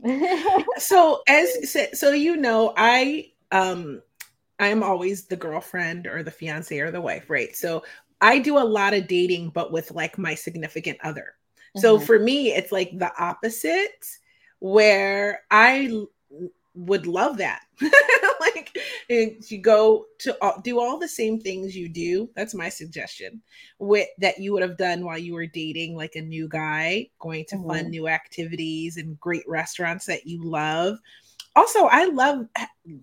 so as so you know, I um I'm always the girlfriend or the fiance or the wife, right? So I do a lot of dating, but with like my significant other. Mm-hmm. So for me, it's like the opposite, where I would love that. like you go to do all the same things you do. That's my suggestion. With that you would have done while you were dating like a new guy, going to mm-hmm. fun new activities and great restaurants that you love. Also, I love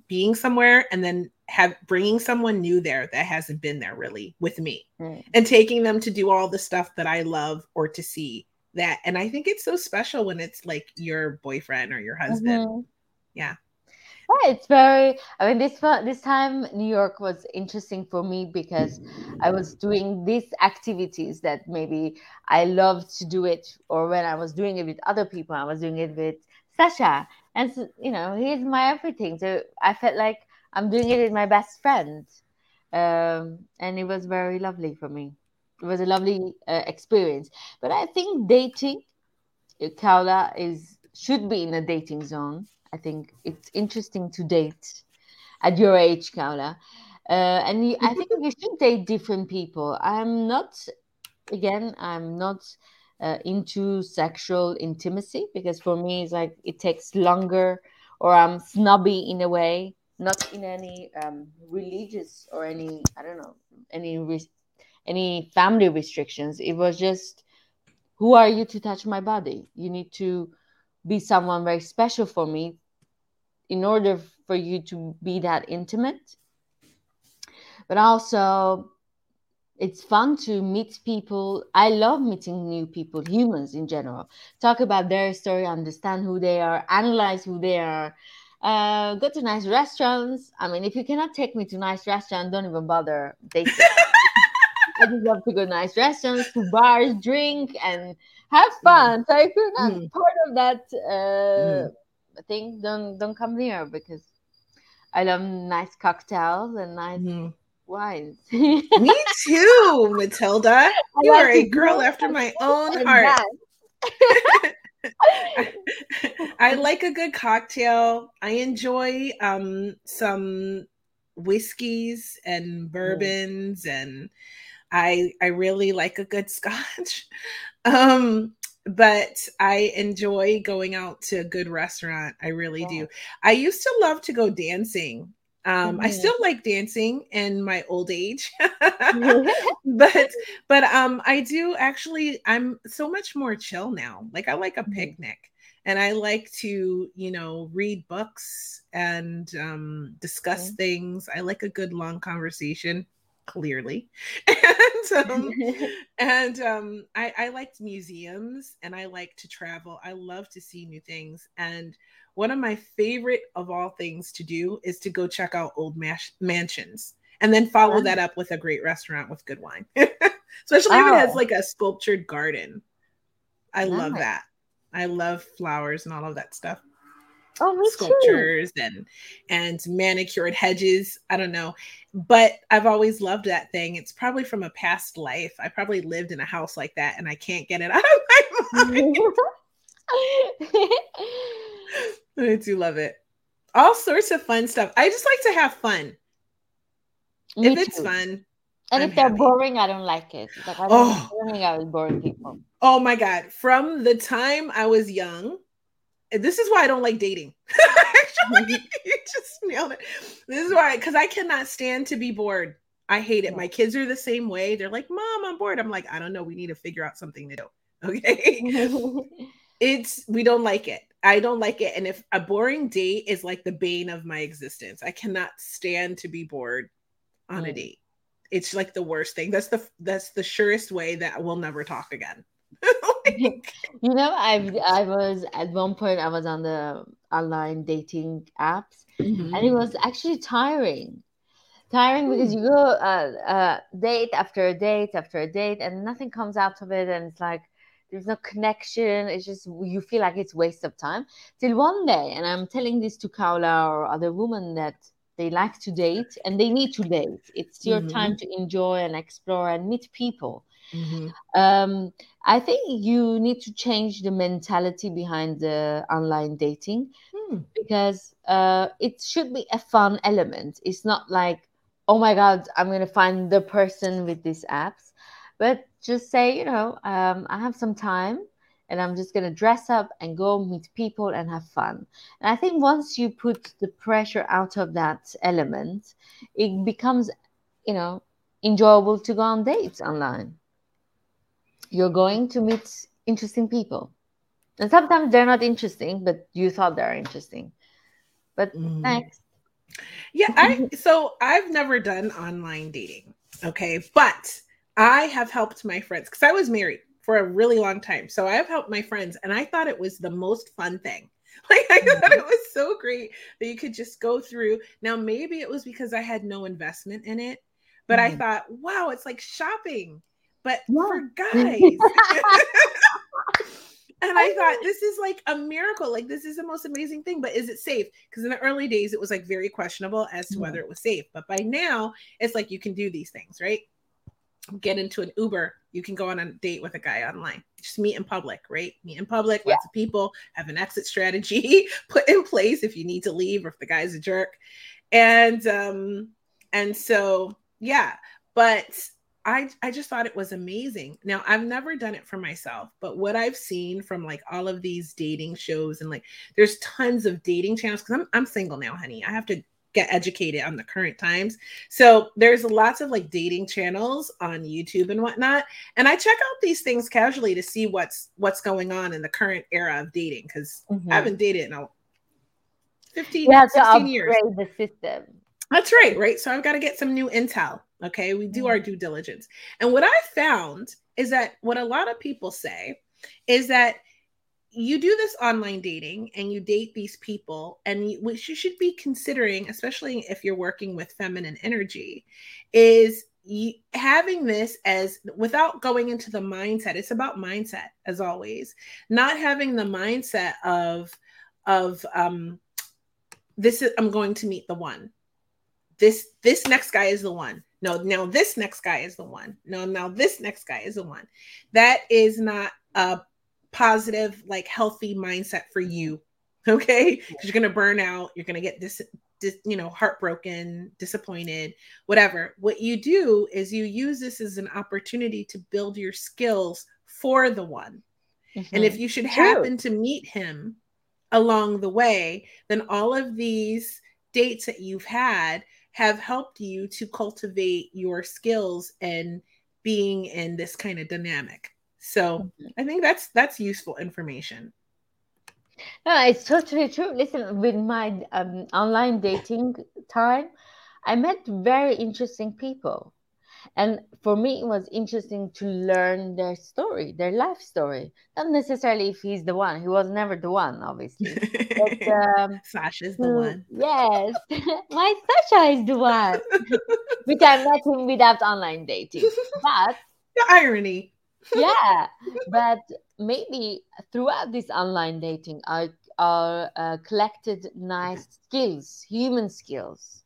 being somewhere and then have bringing someone new there that hasn't been there really with me mm. and taking them to do all the stuff that I love or to see that. And I think it's so special when it's like your boyfriend or your husband. Mm-hmm yeah yeah, it's very. I mean, this this time New York was interesting for me because I was doing these activities that maybe I loved to do it, or when I was doing it with other people, I was doing it with Sasha, and so, you know, he's my everything. So I felt like I'm doing it with my best friend, um, and it was very lovely for me. It was a lovely uh, experience. But I think dating, Kaula is should be in a dating zone I think it's interesting to date at your age, Kaula. Uh, and you, I think you should date different people. I'm not, again, I'm not uh, into sexual intimacy because for me, it's like it takes longer or I'm snobby in a way, not in any um, religious or any, I don't know, any, re- any family restrictions. It was just, who are you to touch my body? You need to be someone very special for me in order for you to be that intimate but also it's fun to meet people. I love meeting new people, humans in general. Talk about their story, understand who they are, analyze who they are. Uh, go to nice restaurants. I mean, if you cannot take me to nice restaurants, don't even bother dating. I just love to go to nice restaurants, to bars, drink, and have fun. Mm. So if you're not mm. part of that uh, mm. Thing, don't don't come near because I love nice cocktails and nice mm wines. Me too, Matilda. You are a girl after my own heart. I like a good cocktail. I enjoy um, some whiskeys and bourbons, mm. and I I really like a good scotch. Um, but I enjoy going out to a good restaurant. I really yeah. do. I used to love to go dancing um mm-hmm. i still like dancing in my old age but but um i do actually i'm so much more chill now like i like a mm-hmm. picnic and i like to you know read books and um discuss mm-hmm. things i like a good long conversation clearly and um and um i i liked museums and i like to travel i love to see new things and one of my favorite of all things to do is to go check out old mash- mansions and then follow that up with a great restaurant with good wine. Especially oh. if it has oh. like a sculptured garden. I love that. I love flowers and all of that stuff. Oh, sculptures too. and and manicured hedges. I don't know, but I've always loved that thing. It's probably from a past life. I probably lived in a house like that, and I can't get it out of my mind. I do love it. All sorts of fun stuff. I just like to have fun. Me if too. it's fun. And I'm if they're happy. boring, I don't like it. Like I don't oh. boring, I was boring people. Oh my god. From the time I was young, this is why I don't like dating. Actually, you just nailed it. This is why because I cannot stand to be bored. I hate it. My kids are the same way. They're like, Mom, I'm bored. I'm like, I don't know. We need to figure out something to do. Okay. it's we don't like it. I don't like it. And if a boring date is like the bane of my existence, I cannot stand to be bored on mm. a date. It's like the worst thing. That's the that's the surest way that we'll never talk again. you know, I I was at one point I was on the online dating apps, mm-hmm. and it was actually tiring. Tiring because hmm. you go uh, uh, date after date after a date, and nothing comes out of it, and it's like there's no connection it's just you feel like it's waste of time till one day and i'm telling this to kaula or other women that they like to date and they need to date it's your mm-hmm. time to enjoy and explore and meet people mm-hmm. um, i think you need to change the mentality behind the online dating mm. because uh, it should be a fun element it's not like oh my god i'm going to find the person with these apps but just say, you know, um, I have some time and I'm just going to dress up and go meet people and have fun. And I think once you put the pressure out of that element, it becomes, you know, enjoyable to go on dates online. You're going to meet interesting people. And sometimes they're not interesting, but you thought they're interesting. But mm. next. Yeah, I so I've never done online dating. Okay. But I have helped my friends because I was married for a really long time. So I have helped my friends, and I thought it was the most fun thing. Like I thought it mm-hmm. was so great that you could just go through. Now maybe it was because I had no investment in it, but mm-hmm. I thought, wow, it's like shopping, but yeah. for guys. and I thought this is like a miracle. Like this is the most amazing thing. But is it safe? Because in the early days, it was like very questionable as to whether it was safe. But by now, it's like you can do these things, right? get into an Uber, you can go on a date with a guy online. Just meet in public, right? Meet in public, yeah. lots of people, have an exit strategy put in place if you need to leave or if the guy's a jerk. And um, and so yeah, but I I just thought it was amazing. Now I've never done it for myself, but what I've seen from like all of these dating shows and like there's tons of dating channels because I'm I'm single now, honey. I have to get educated on the current times. So there's lots of like dating channels on YouTube and whatnot. And I check out these things casually to see what's what's going on in the current era of dating because mm-hmm. I haven't dated in a 15, yeah, 16 years. the system. That's right, right? So I've got to get some new intel. Okay. We do our due diligence. And what I found is that what a lot of people say is that you do this online dating and you date these people and you, what you should be considering especially if you're working with feminine energy is you, having this as without going into the mindset it's about mindset as always not having the mindset of of um this is i'm going to meet the one this this next guy is the one. No now this next guy is the one. No now this next guy is the one. That is not a positive like healthy mindset for you okay? Because you're gonna burn out you're gonna get this dis, you know heartbroken disappointed whatever. What you do is you use this as an opportunity to build your skills for the one. Mm-hmm. and if you should True. happen to meet him along the way then all of these dates that you've had have helped you to cultivate your skills and being in this kind of dynamic. So mm-hmm. I think that's that's useful information. No, it's totally true. Listen, with my um, online dating time, I met very interesting people. And for me, it was interesting to learn their story, their life story. Not necessarily if he's the one. He was never the one, obviously. But, um, Sasha's the one. Yes, my Sasha is the one. Which I met him without online dating. But the irony. yeah, but maybe throughout this online dating, I uh, collected nice skills, human skills,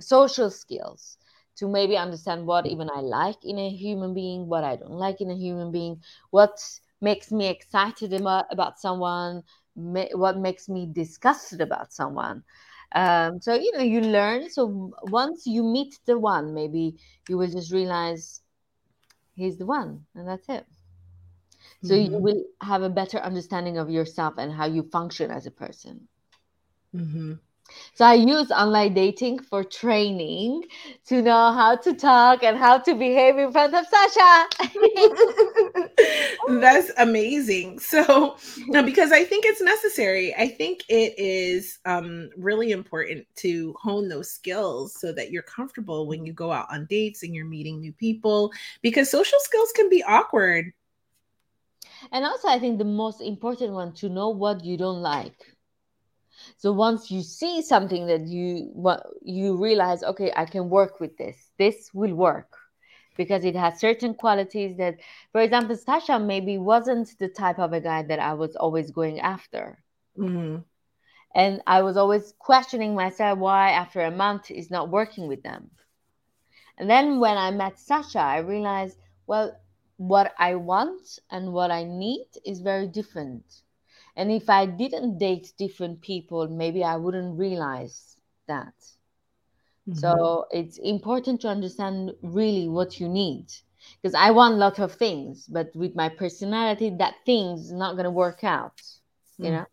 social skills to maybe understand what even I like in a human being, what I don't like in a human being, what makes me excited about, about someone, what makes me disgusted about someone. Um, so you know, you learn. So once you meet the one, maybe you will just realize he's the one, and that's it. So mm-hmm. you will have a better understanding of yourself and how you function as a person. Mm-hmm. So I use online dating for training to know how to talk and how to behave in front of Sasha. That's amazing. So, because I think it's necessary, I think it is um, really important to hone those skills so that you're comfortable when you go out on dates and you're meeting new people because social skills can be awkward. And also, I think the most important one to know what you don't like so once you see something that you you realize okay i can work with this this will work because it has certain qualities that for example sasha maybe wasn't the type of a guy that i was always going after. Mm-hmm. and i was always questioning myself why after a month is not working with them. And then when i met sasha i realized well what i want and what i need is very different and if I didn't date different people, maybe I wouldn't realize that. Mm-hmm. So it's important to understand really what you need. Because I want a lot of things, but with my personality, that thing's not going to work out. Mm-hmm. You mm. know?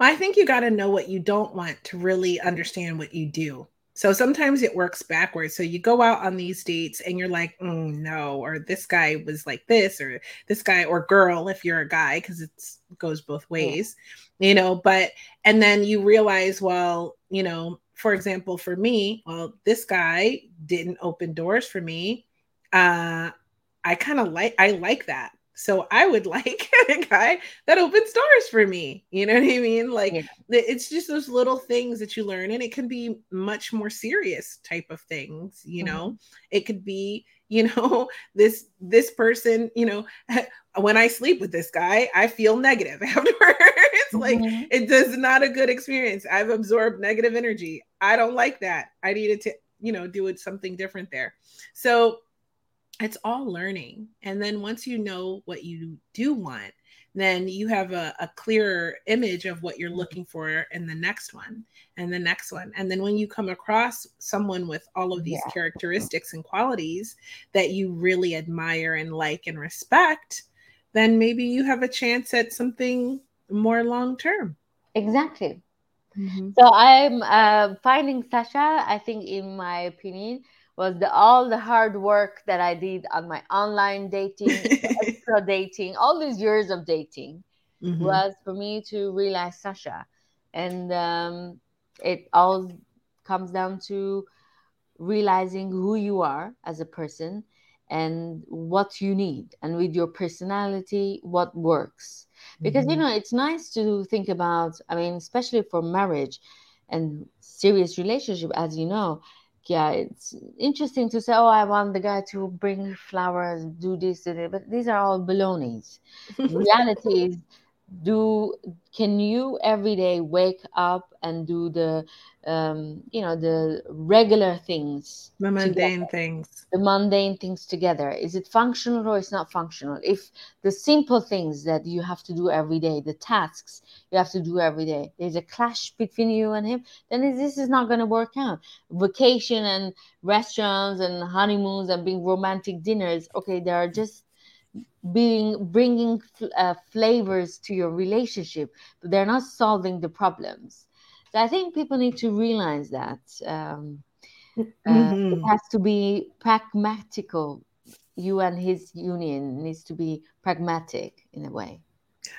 Well, I think you got to know what you don't want to really understand what you do. So sometimes it works backwards. So you go out on these dates and you're like, mm, no, or this guy was like this, or this guy or girl, if you're a guy, because it goes both ways, yeah. you know. But and then you realize, well, you know, for example, for me, well, this guy didn't open doors for me. Uh, I kind of like I like that. So I would like a guy that opens doors for me. You know what I mean? Like yeah. it's just those little things that you learn, and it can be much more serious type of things. You mm-hmm. know, it could be you know this this person you know when i sleep with this guy i feel negative afterwards mm-hmm. like it does not a good experience i've absorbed negative energy i don't like that i needed to you know do it something different there so it's all learning. And then once you know what you do want, then you have a, a clearer image of what you're mm-hmm. looking for in the next one and the next one. And then when you come across someone with all of these yeah. characteristics and qualities that you really admire and like and respect, then maybe you have a chance at something more long term. Exactly. Mm-hmm. So I'm uh, finding Sasha, I think, in my opinion, was the all the hard work that I did on my online dating, extra dating, all these years of dating mm-hmm. was for me to realize Sasha, and um, it all comes down to realizing who you are as a person and what you need and with your personality what works because mm-hmm. you know it's nice to think about i mean especially for marriage and serious relationship as you know yeah it's interesting to say oh i want the guy to bring flowers do this do that, but these are all balonies reality is do can you every day wake up and do the um, you know the regular things the mundane together? things. The mundane things together. Is it functional or it's not functional? If the simple things that you have to do every day the tasks you have to do every day there's a clash between you and him then this is not going to work out. Vacation and restaurants and honeymoons and being romantic dinners okay they are just being bringing uh, flavors to your relationship but they're not solving the problems so i think people need to realize that um, uh, mm-hmm. it has to be pragmatical you and his union needs to be pragmatic in a way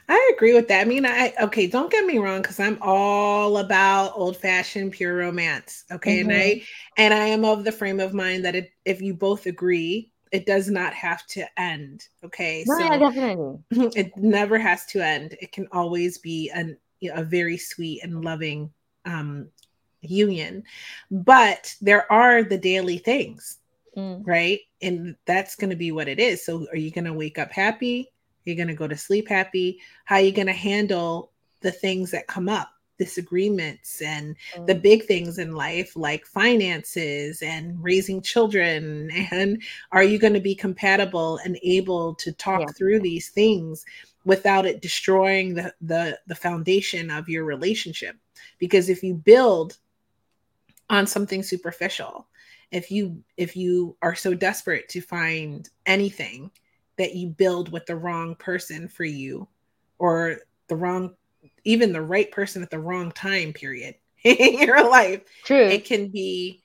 I agree with that. I mean, I okay, don't get me wrong, because I'm all about old-fashioned pure romance. Okay. Mm-hmm. And I mm-hmm. and I am of the frame of mind that it, if you both agree it does not have to end. Okay. No, so yeah, definitely. It never has to end. It can always be an, you know, a very sweet and loving um, union. But there are the daily things, mm. right? And that's going to be what it is. So are you going to wake up happy? Are you going to go to sleep happy? How are you going to handle the things that come up? disagreements and mm. the big things in life like finances and raising children and are you going to be compatible and able to talk yeah. through these things without it destroying the, the the foundation of your relationship because if you build on something superficial if you if you are so desperate to find anything that you build with the wrong person for you or the wrong even the right person at the wrong time period in your life True. it can be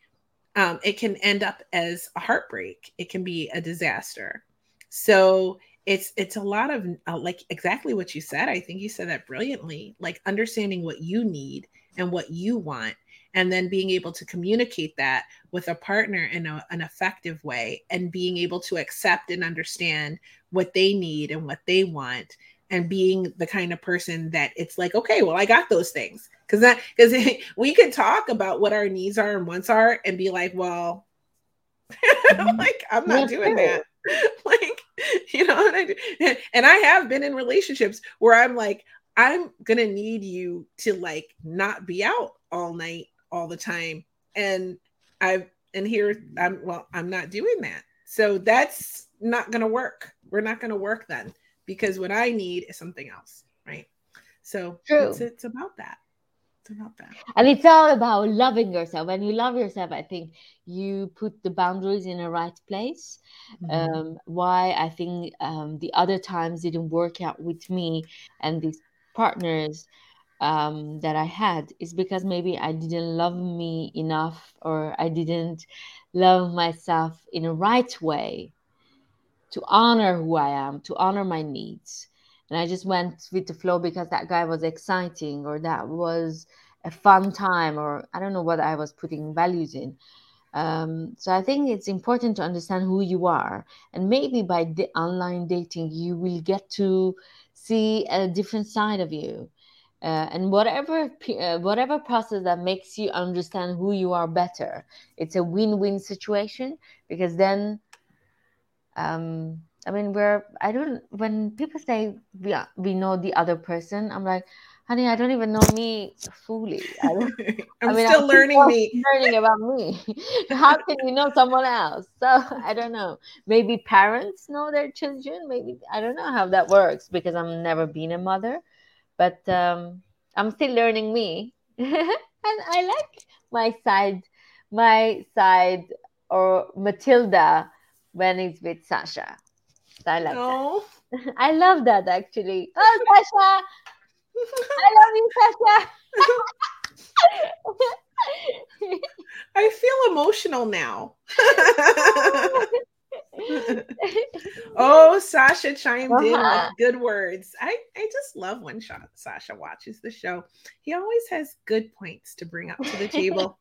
um, it can end up as a heartbreak it can be a disaster so it's it's a lot of uh, like exactly what you said i think you said that brilliantly like understanding what you need and what you want and then being able to communicate that with a partner in a, an effective way and being able to accept and understand what they need and what they want and being the kind of person that it's like, okay, well, I got those things. Cause that because we could talk about what our needs are and wants are and be like, well, mm-hmm. like I'm not yeah, doing that. like, you know, and I, and I have been in relationships where I'm like, I'm gonna need you to like not be out all night all the time. And I've and here I'm well, I'm not doing that. So that's not gonna work. We're not gonna work then because what I need is something else, right? So It's, it's about that. It's about that. And it's all about loving yourself. When you love yourself, I think you put the boundaries in the right place. Mm-hmm. Um, why I think um, the other times didn't work out with me and these partners um, that I had is because maybe I didn't love me enough or I didn't love myself in a right way to honor who I am, to honor my needs. And I just went with the flow because that guy was exciting or that was a fun time or I don't know what I was putting values in. Um, so I think it's important to understand who you are, and maybe by the online dating, you will get to see a different side of you. Uh, and whatever uh, whatever process that makes you understand who you are better, it's a win-win situation because then um i mean we're i don't when people say we we know the other person i'm like honey i don't even know me fully. I am I mean, still I'm learning me. learning about me. How can you know someone else? So i don't know. Maybe parents know their children. Maybe i don't know how that works because i've never been a mother. But um i'm still learning me. And i like my side my side or matilda when it's with Sasha. I love oh. that. I love that actually. Oh, Sasha! I love you, Sasha. I feel emotional now. oh, Sasha chimed uh-huh. in with good words. I, I just just love when Sasha watches the show. He always has good points to bring up to the table.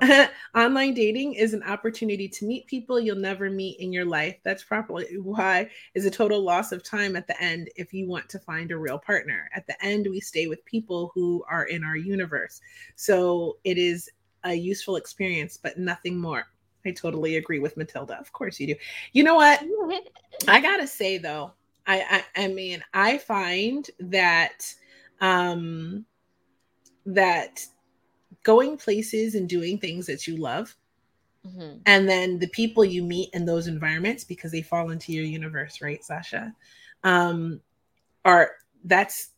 Online dating is an opportunity to meet people you'll never meet in your life. That's probably why is a total loss of time at the end if you want to find a real partner. At the end, we stay with people who are in our universe. So it is a useful experience, but nothing more. I totally agree with Matilda. Of course you do. You know what? I gotta say though, I, I I mean, I find that um that going places and doing things that you love mm-hmm. and then the people you meet in those environments because they fall into your universe right sasha um are that's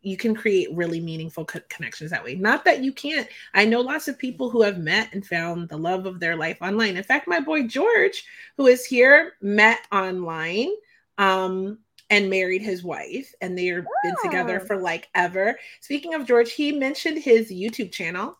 you can create really meaningful co- connections that way. Not that you can't. I know lots of people who have met and found the love of their life online. In fact, my boy George, who is here, met online um, and married his wife, and they've been together for like ever. Speaking of George, he mentioned his YouTube channel,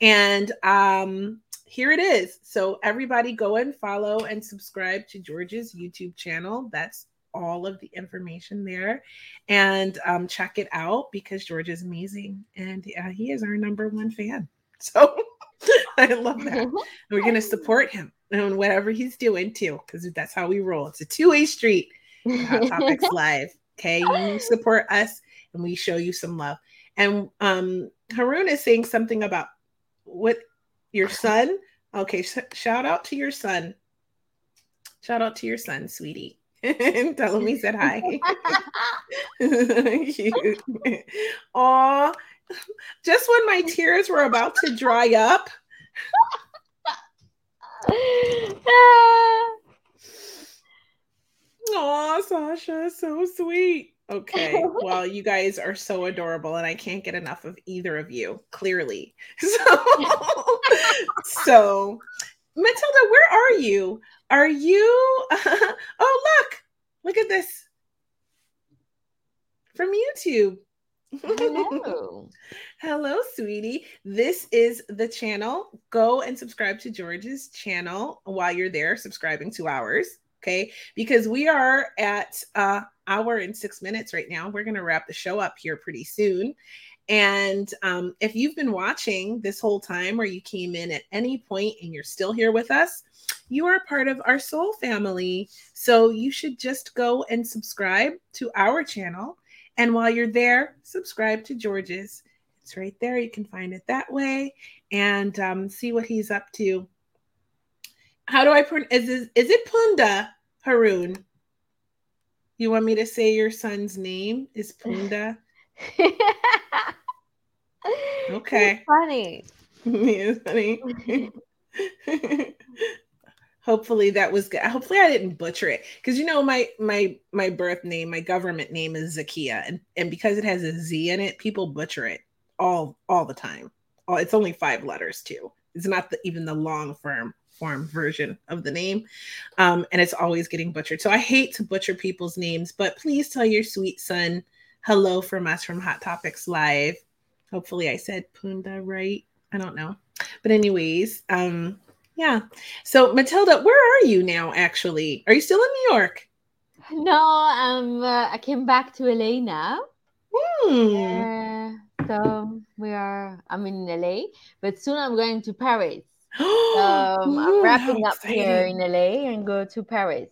and um, here it is. So everybody go and follow and subscribe to George's YouTube channel. That's all of the information there and um, check it out because George is amazing and uh, he is our number one fan. So I love that. We're going to support him and whatever he's doing too because that's how we roll. It's a two way street. Hot Topics Live. Okay, you support us and we show you some love. And um, Haroon is saying something about what your son. Okay, sh- shout out to your son. Shout out to your son, sweetie. Tell him he said hi. Cute. Aw. Just when my tears were about to dry up. Aw, Sasha, so sweet. Okay. Well, you guys are so adorable, and I can't get enough of either of you, clearly. So, so Matilda, where are you? Are you? Uh, oh, look, look at this from YouTube. Hello. Hello, sweetie. This is the channel. Go and subscribe to George's channel while you're there, subscribing to ours. Okay. Because we are at uh hour and six minutes right now. We're gonna wrap the show up here pretty soon. And um, if you've been watching this whole time or you came in at any point and you're still here with us, you are part of our soul family. So you should just go and subscribe to our channel. And while you're there, subscribe to George's. It's right there. You can find it that way and um, see what he's up to. How do I pronounce? Is, is it Punda Haroon? You want me to say your son's name is Punda? okay. It's funny. it's funny. hopefully that was good hopefully i didn't butcher it because you know my my my birth name my government name is zakia and and because it has a z in it people butcher it all all the time oh, it's only five letters too it's not the, even the long firm form version of the name um, and it's always getting butchered so i hate to butcher people's names but please tell your sweet son hello from us from hot topics live hopefully i said punda right i don't know but anyways um yeah. So Matilda, where are you now? Actually, are you still in New York? No, um, uh, I came back to LA now. Uh, so we are. I'm in LA, but soon I'm going to Paris. um, I'm wrapping up here in LA and go to Paris.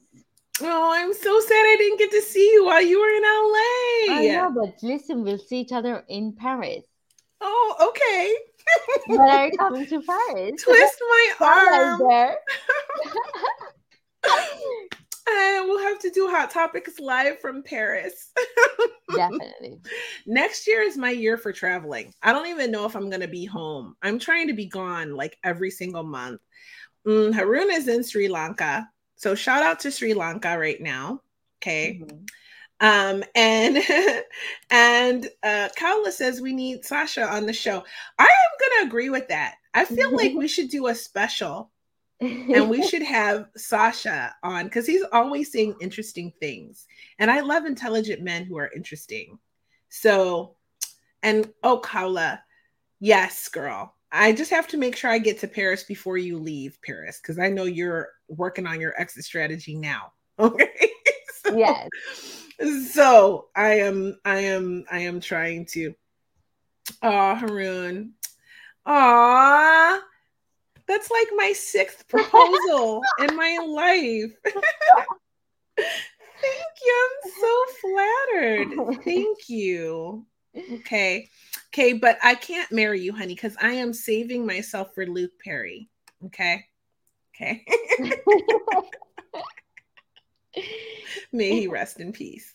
Oh, I'm so sad I didn't get to see you while you were in LA. I know, but listen, we'll see each other in Paris. Oh, okay when are you coming to Paris? Twist my arm. There. and we'll have to do Hot Topics live from Paris. Definitely. Next year is my year for traveling. I don't even know if I'm going to be home. I'm trying to be gone like every single month. Mm, Haroon is in Sri Lanka. So shout out to Sri Lanka right now. Okay. Mm-hmm. Um, and and uh, Kaula says we need Sasha on the show. I am going to agree with that. I feel like we should do a special and we should have Sasha on because he's always saying interesting things. And I love intelligent men who are interesting. So, and oh, Kaula, yes, girl. I just have to make sure I get to Paris before you leave Paris because I know you're working on your exit strategy now. Okay. yes. So I am, I am, I am trying to. Oh, Haroon. Aw, that's like my sixth proposal in my life. Thank you. I'm so flattered. Thank you. Okay. Okay, but I can't marry you, honey, because I am saving myself for Luke Perry. Okay. Okay. May he rest in peace.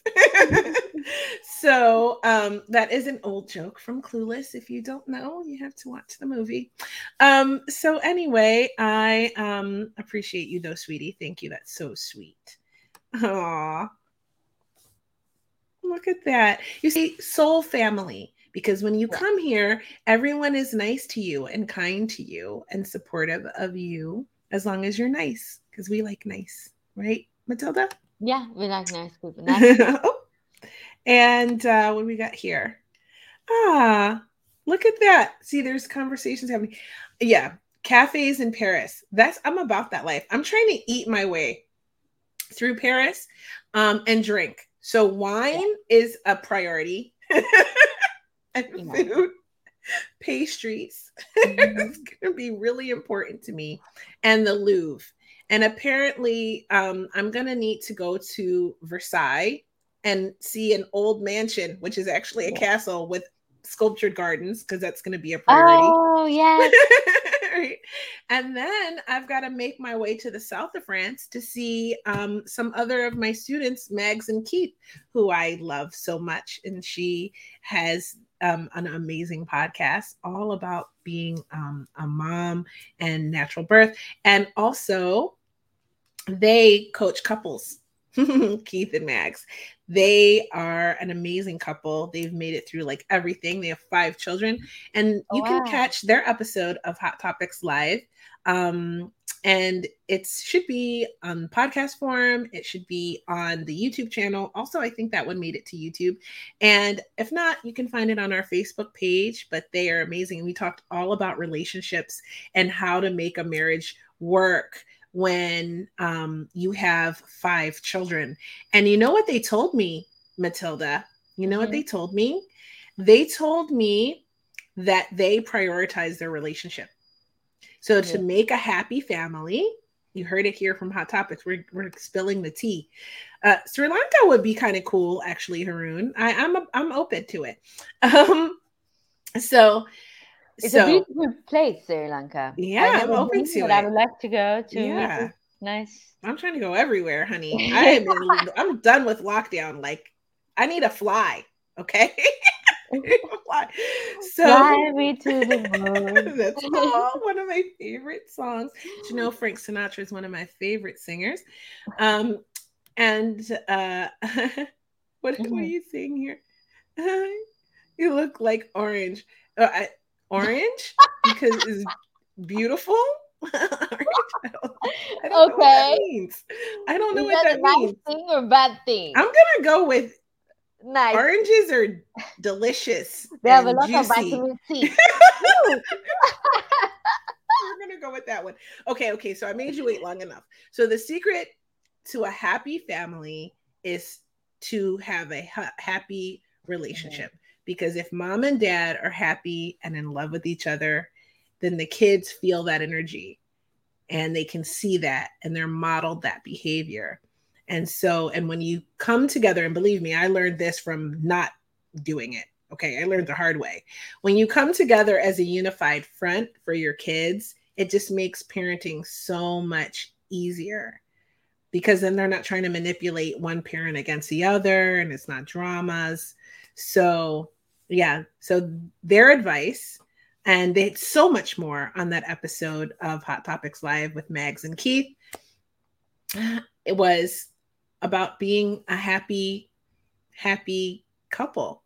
so um, that is an old joke from Clueless. If you don't know, you have to watch the movie. Um, so anyway, I um, appreciate you though, sweetie. Thank you. That's so sweet. Aw. Look at that. You see, soul family. Because when you yeah. come here, everyone is nice to you and kind to you and supportive of you as long as you're nice. Because we like nice, right, Matilda? Yeah, we like nice people. Nice oh. And uh, what we got here? Ah, look at that. See, there's conversations happening. Yeah, cafes in Paris. That's I'm about that life. I'm trying to eat my way through Paris um, and drink. So wine is a priority. yeah. food, pastries. Mm-hmm. it's going to be really important to me. And the Louvre. And apparently, um, I'm going to need to go to Versailles and see an old mansion, which is actually a yeah. castle with sculptured gardens, because that's going to be a priority. Oh, yeah. right. And then I've got to make my way to the south of France to see um, some other of my students, Mags and Keith, who I love so much. And she has um, an amazing podcast all about being um, a mom and natural birth. And also, they coach couples, Keith and Max. They are an amazing couple. They've made it through like everything. They have five children, and oh, you wow. can catch their episode of Hot Topics live. Um, and it should be on podcast form. It should be on the YouTube channel. Also, I think that one made it to YouTube. And if not, you can find it on our Facebook page. But they are amazing. We talked all about relationships and how to make a marriage work when um, you have five children. And you know what they told me, Matilda? You know mm-hmm. what they told me? They told me that they prioritize their relationship. So yeah. to make a happy family, you heard it here from Hot Topics. We're, we're spilling the tea. Uh, Sri Lanka would be kind of cool, actually, Haroon. I, am I'm, I'm open to it. Um, so it's so, a beautiful place, Sri Lanka. Yeah, I'm open to it. I would like to go to. Yeah, nice. I'm trying to go everywhere, honey. I am. I'm done with lockdown. Like, I need a fly. Okay. so fly me to the moon. that's all, one of my favorite songs. you know Frank Sinatra is one of my favorite singers. Um, and uh, what, mm-hmm. what are you saying here? you look like orange. Uh, I, orange because it's beautiful. I don't, I don't okay. I don't know what that, nice means. Thing or bad thing? I'm gonna go with nice. Oranges are delicious. They have a lot juicy. of vitamin C. We're gonna go with that one. Okay, okay. So I made you wait long enough. So the secret to a happy family is to have a ha- happy relationship. Mm-hmm because if mom and dad are happy and in love with each other, then the kids feel that energy and they can see that and they're modeled that behavior. And so, and when you come together, and believe me, I learned this from not doing it. Okay, I learned the hard way. When you come together as a unified front for your kids, it just makes parenting so much easier because then they're not trying to manipulate one parent against the other and it's not dramas. So, yeah. So their advice, and they had so much more on that episode of Hot Topics Live with Mags and Keith. It was about being a happy, happy couple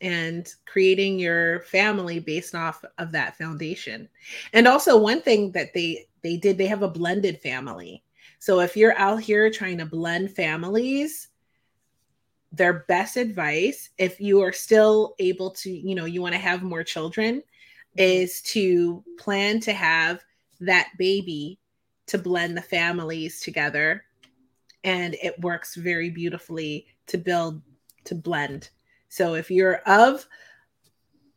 and creating your family based off of that foundation. And also one thing that they they did, they have a blended family. So if you're out here trying to blend families, their best advice if you are still able to you know you want to have more children mm-hmm. is to plan to have that baby to blend the families together and it works very beautifully to build to blend. So if you're of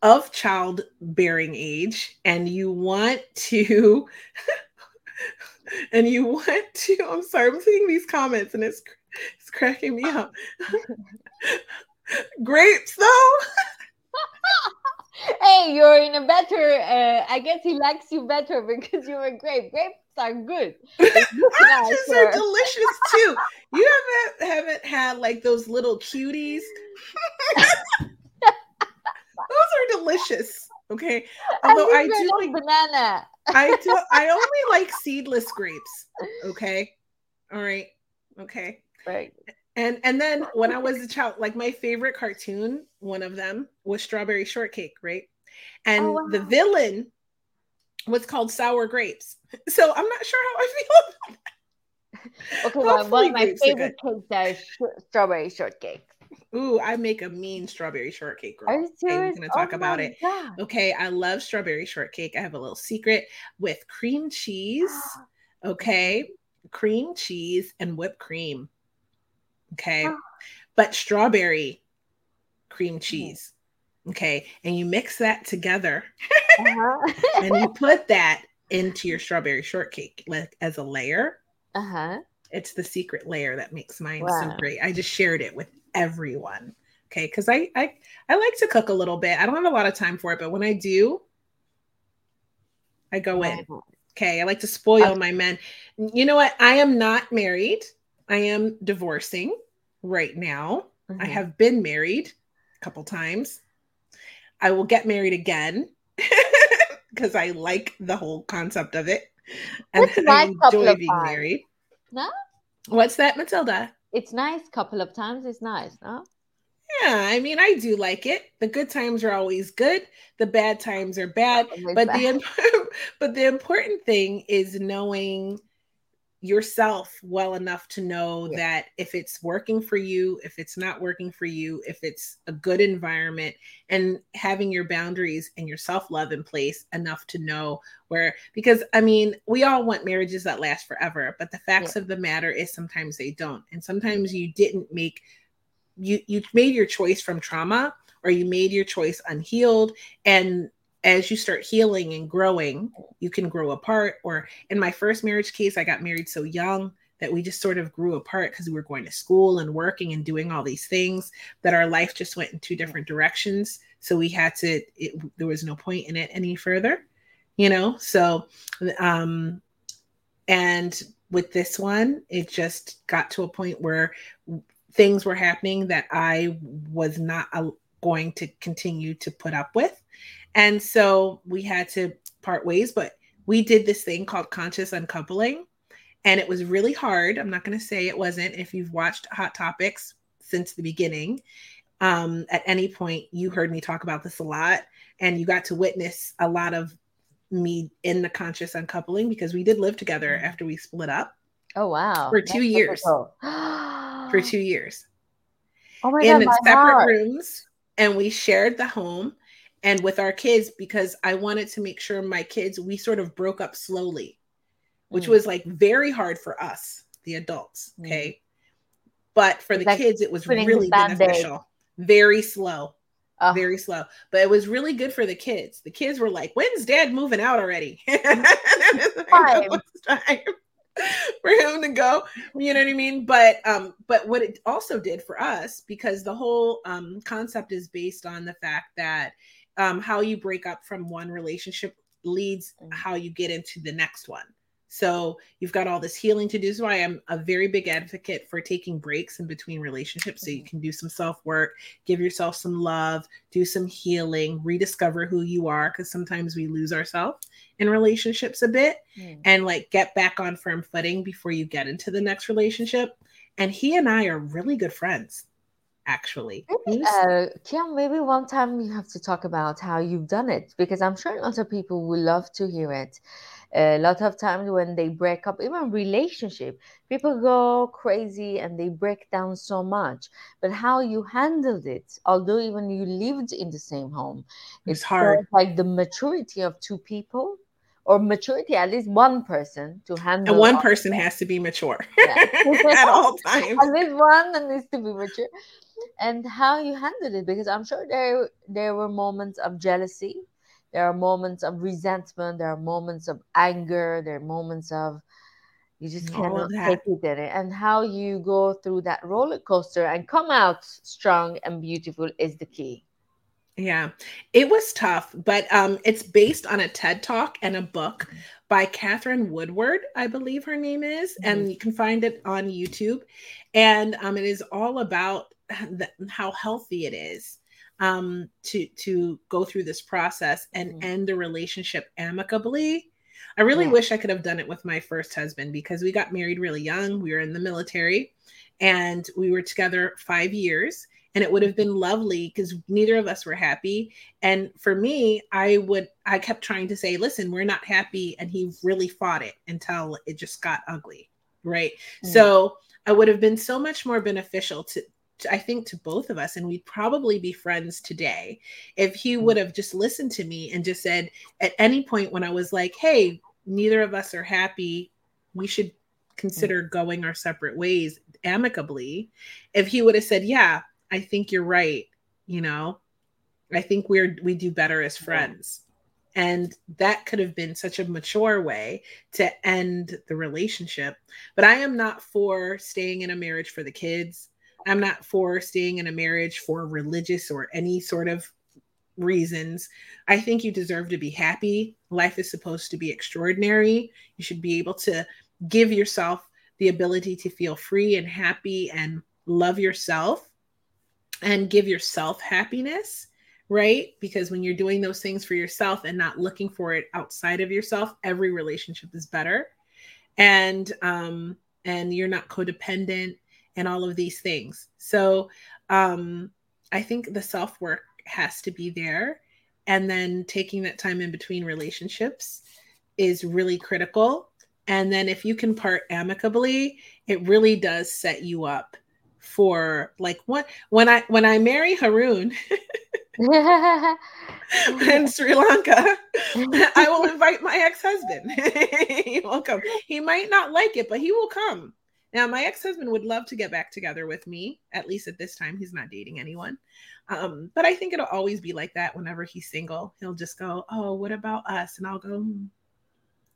of childbearing age and you want to and you want to i'm sorry i'm seeing these comments and it's it's cracking me up. Grapes though? Hey you're in a better uh, i guess he likes you better because you're a grape. Grapes are good oranges are delicious too you haven't haven't had like those little cuties those are delicious. Okay. Although I, I do like banana. I do I only like seedless grapes. Okay. All right. Okay. Right. And and then when I was a child, like my favorite cartoon, one of them was Strawberry Shortcake, right? And oh, wow. the villain was called Sour Grapes. So I'm not sure how I feel Okay, well, one of my favorite cakes is strawberry shortcake. Ooh, I make a mean strawberry shortcake girl. Are you serious? I'm gonna talk oh about it. God. Okay, I love strawberry shortcake. I have a little secret with cream cheese. Okay, cream cheese and whipped cream. Okay, but strawberry cream mm-hmm. cheese. Okay, and you mix that together, uh-huh. and you put that into your strawberry shortcake like as a layer. Uh huh. It's the secret layer that makes mine wow. so great. I just shared it with everyone. Okay, because I, I I like to cook a little bit. I don't have a lot of time for it, but when I do, I go in. Okay, I like to spoil my men. You know what? I am not married. I am divorcing right now. Mm-hmm. I have been married a couple times. I will get married again because I like the whole concept of it. And I enjoy being married. No? What's that, Matilda? it's nice couple of times it's nice no yeah i mean i do like it the good times are always good the bad times are bad but bad. the but the important thing is knowing yourself well enough to know yeah. that if it's working for you, if it's not working for you, if it's a good environment, and having your boundaries and your self love in place enough to know where, because I mean, we all want marriages that last forever, but the facts yeah. of the matter is sometimes they don't. And sometimes you didn't make, you, you made your choice from trauma or you made your choice unhealed and as you start healing and growing, you can grow apart. Or in my first marriage case, I got married so young that we just sort of grew apart because we were going to school and working and doing all these things that our life just went in two different directions. So we had to, it, there was no point in it any further, you know? So, um, and with this one, it just got to a point where things were happening that I was not going to continue to put up with. And so we had to part ways, but we did this thing called conscious uncoupling. And it was really hard. I'm not going to say it wasn't. If you've watched Hot Topics since the beginning, um, at any point, you heard me talk about this a lot. And you got to witness a lot of me in the conscious uncoupling because we did live together mm-hmm. after we split up. Oh, wow. For two That's years. for two years. Oh my in God, separate heart. rooms. And we shared the home and with our kids because I wanted to make sure my kids we sort of broke up slowly, which mm. was like very hard for us, the adults. Mm. Okay. Mm. But for the like kids, it was really beneficial. Day. Very slow. Oh. Very slow. But it was really good for the kids. The kids were like, when's dad moving out already? time. time for him to go. You know what I mean? But um, but what it also did for us, because the whole um concept is based on the fact that um, how you break up from one relationship leads mm. how you get into the next one. So you've got all this healing to do. So I am a very big advocate for taking breaks in between relationships so you mm-hmm. can do some self work, give yourself some love, do some healing, rediscover who you are. Because sometimes we lose ourselves in relationships a bit mm. and like get back on firm footing before you get into the next relationship. And he and I are really good friends actually. Maybe, uh, Kim, maybe one time you have to talk about how you've done it because I'm sure a lot of people would love to hear it. A lot of times when they break up, even relationship, people go crazy and they break down so much. But how you handled it, although even you lived in the same home, it's, it's hard. Like the maturity of two people or maturity, at least one person to handle. And one person has to be mature yeah. at all times. At least one needs to be mature. And how you handle it, because I'm sure there there were moments of jealousy, there are moments of resentment, there are moments of anger, there are moments of you just cannot take it in it. And how you go through that roller coaster and come out strong and beautiful is the key. Yeah, it was tough, but um, it's based on a TED talk and a book by Katherine Woodward, I believe her name is, mm-hmm. and you can find it on YouTube. And um, it is all about how healthy it is um, to to go through this process and mm-hmm. end the relationship amicably. I really yeah. wish I could have done it with my first husband because we got married really young. We were in the military, and we were together five years and it would have been lovely because neither of us were happy and for me i would i kept trying to say listen we're not happy and he really fought it until it just got ugly right mm. so i would have been so much more beneficial to, i think to both of us and we'd probably be friends today if he mm. would have just listened to me and just said at any point when i was like hey neither of us are happy we should consider going our separate ways amicably if he would have said yeah I think you're right. You know, I think we're we do better as friends. And that could have been such a mature way to end the relationship. But I am not for staying in a marriage for the kids. I'm not for staying in a marriage for religious or any sort of reasons. I think you deserve to be happy. Life is supposed to be extraordinary. You should be able to give yourself the ability to feel free and happy and love yourself and give yourself happiness right because when you're doing those things for yourself and not looking for it outside of yourself every relationship is better and um and you're not codependent and all of these things so um i think the self work has to be there and then taking that time in between relationships is really critical and then if you can part amicably it really does set you up for like what when I when I marry Haroon in Sri Lanka, I will invite my ex-husband. he will come. He might not like it, but he will come. Now, my ex-husband would love to get back together with me. At least at this time, he's not dating anyone. Um, but I think it'll always be like that. Whenever he's single, he'll just go, "Oh, what about us?" And I'll go,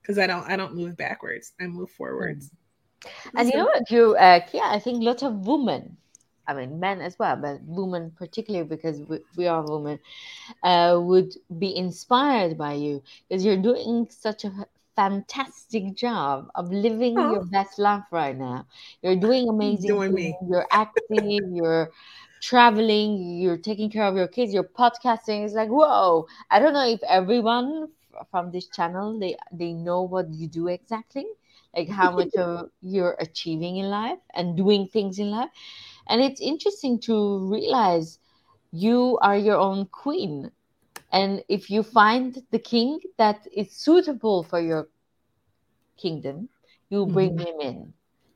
because hmm. I don't, I don't move backwards. I move forwards. And you know what, you, uh, yeah, I think lots of women, I mean, men as well, but women particularly because we, we are women, uh, would be inspired by you because you're doing such a fantastic job of living oh. your best life right now. You're doing amazing. Doing me. You're acting. you're traveling. You're taking care of your kids. You're podcasting. It's like whoa! I don't know if everyone from this channel they they know what you do exactly like how much of you're achieving in life and doing things in life and it's interesting to realize you are your own queen and if you find the king that is suitable for your kingdom you bring mm-hmm. him in.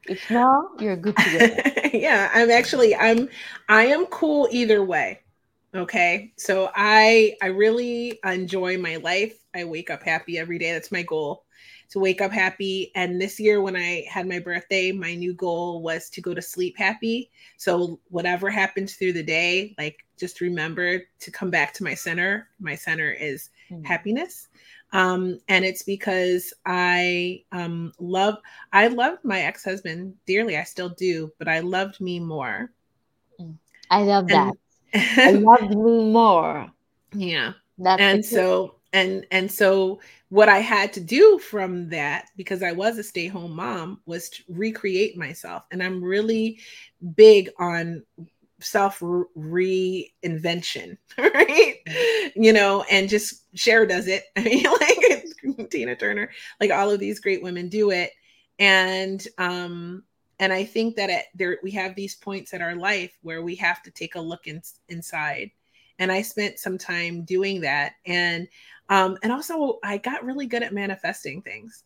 If not you're good to go. Yeah i'm actually i'm i am cool either way okay? So i i really enjoy my life. I wake up happy every day. That's my goal to wake up happy. And this year, when I had my birthday, my new goal was to go to sleep happy. So, whatever happens through the day, like just remember to come back to my center. My center is mm-hmm. happiness. Um, and it's because I um, love, I loved my ex husband dearly. I still do, but I loved me more. I love and, that. I loved me more. Yeah. That's and so and and so what i had to do from that because i was a stay-home mom was to recreate myself. And i'm really big on self reinvention right? You know and just Cher does it. I mean like tina turner like all of these great women do it. And um and i think that at there we have these points in our life where we have to take a look in, inside. And i spent some time doing that. And um, and also, I got really good at manifesting things.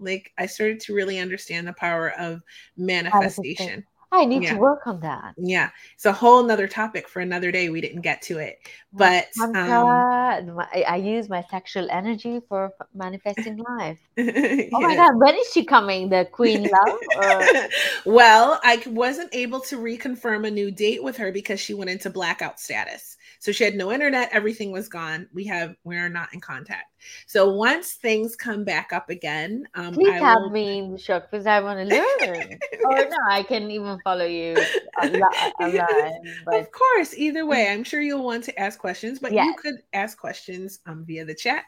Like I started to really understand the power of manifestation. I need Yeah. to work on that. Yeah, it's a whole nother topic for another day. We didn't get to it, but um, I, I use my sexual energy for manifesting life. Oh my god, when is she coming? The queen love? Or... well, I wasn't able to reconfirm a new date with her because she went into blackout status. So she had no internet, everything was gone. We have we are not in contact. So once things come back up again, um Please I help will- me in the show because I want to learn. oh no, I can even follow you but Of course, either way, I'm sure you'll want to ask questions, but you could ask questions um, via the chat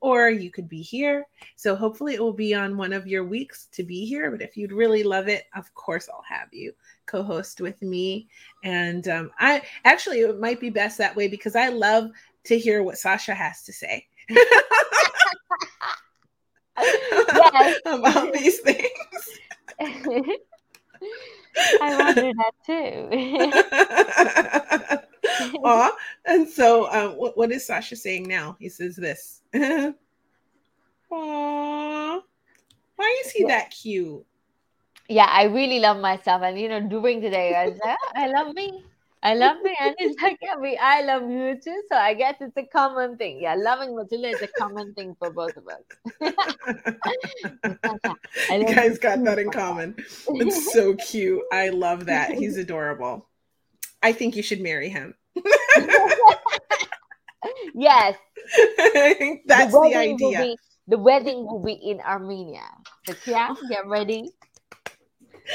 or you could be here. So hopefully it will be on one of your weeks to be here. But if you'd really love it, of course, I'll have you co host with me. And um, I actually, it might be best that way because I love to hear what Sasha has to say. Yes. about these things. I wonder that too. Aw. And so, um, what, what is Sasha saying now? He says this. Aww. Why is he that cute? yeah, I really love myself, and you know, during the day, I was like, "Oh, I love me. I love me, and it's like, yeah, we, I love you too. So I guess it's a common thing. Yeah, loving Matilda is a common thing for both of us. You guys got that in common. It's so cute. I love that. He's adorable. I think you should marry him. Yes, that's the, wedding will idea. be the wedding will be in Armenia. So yeah, get ready.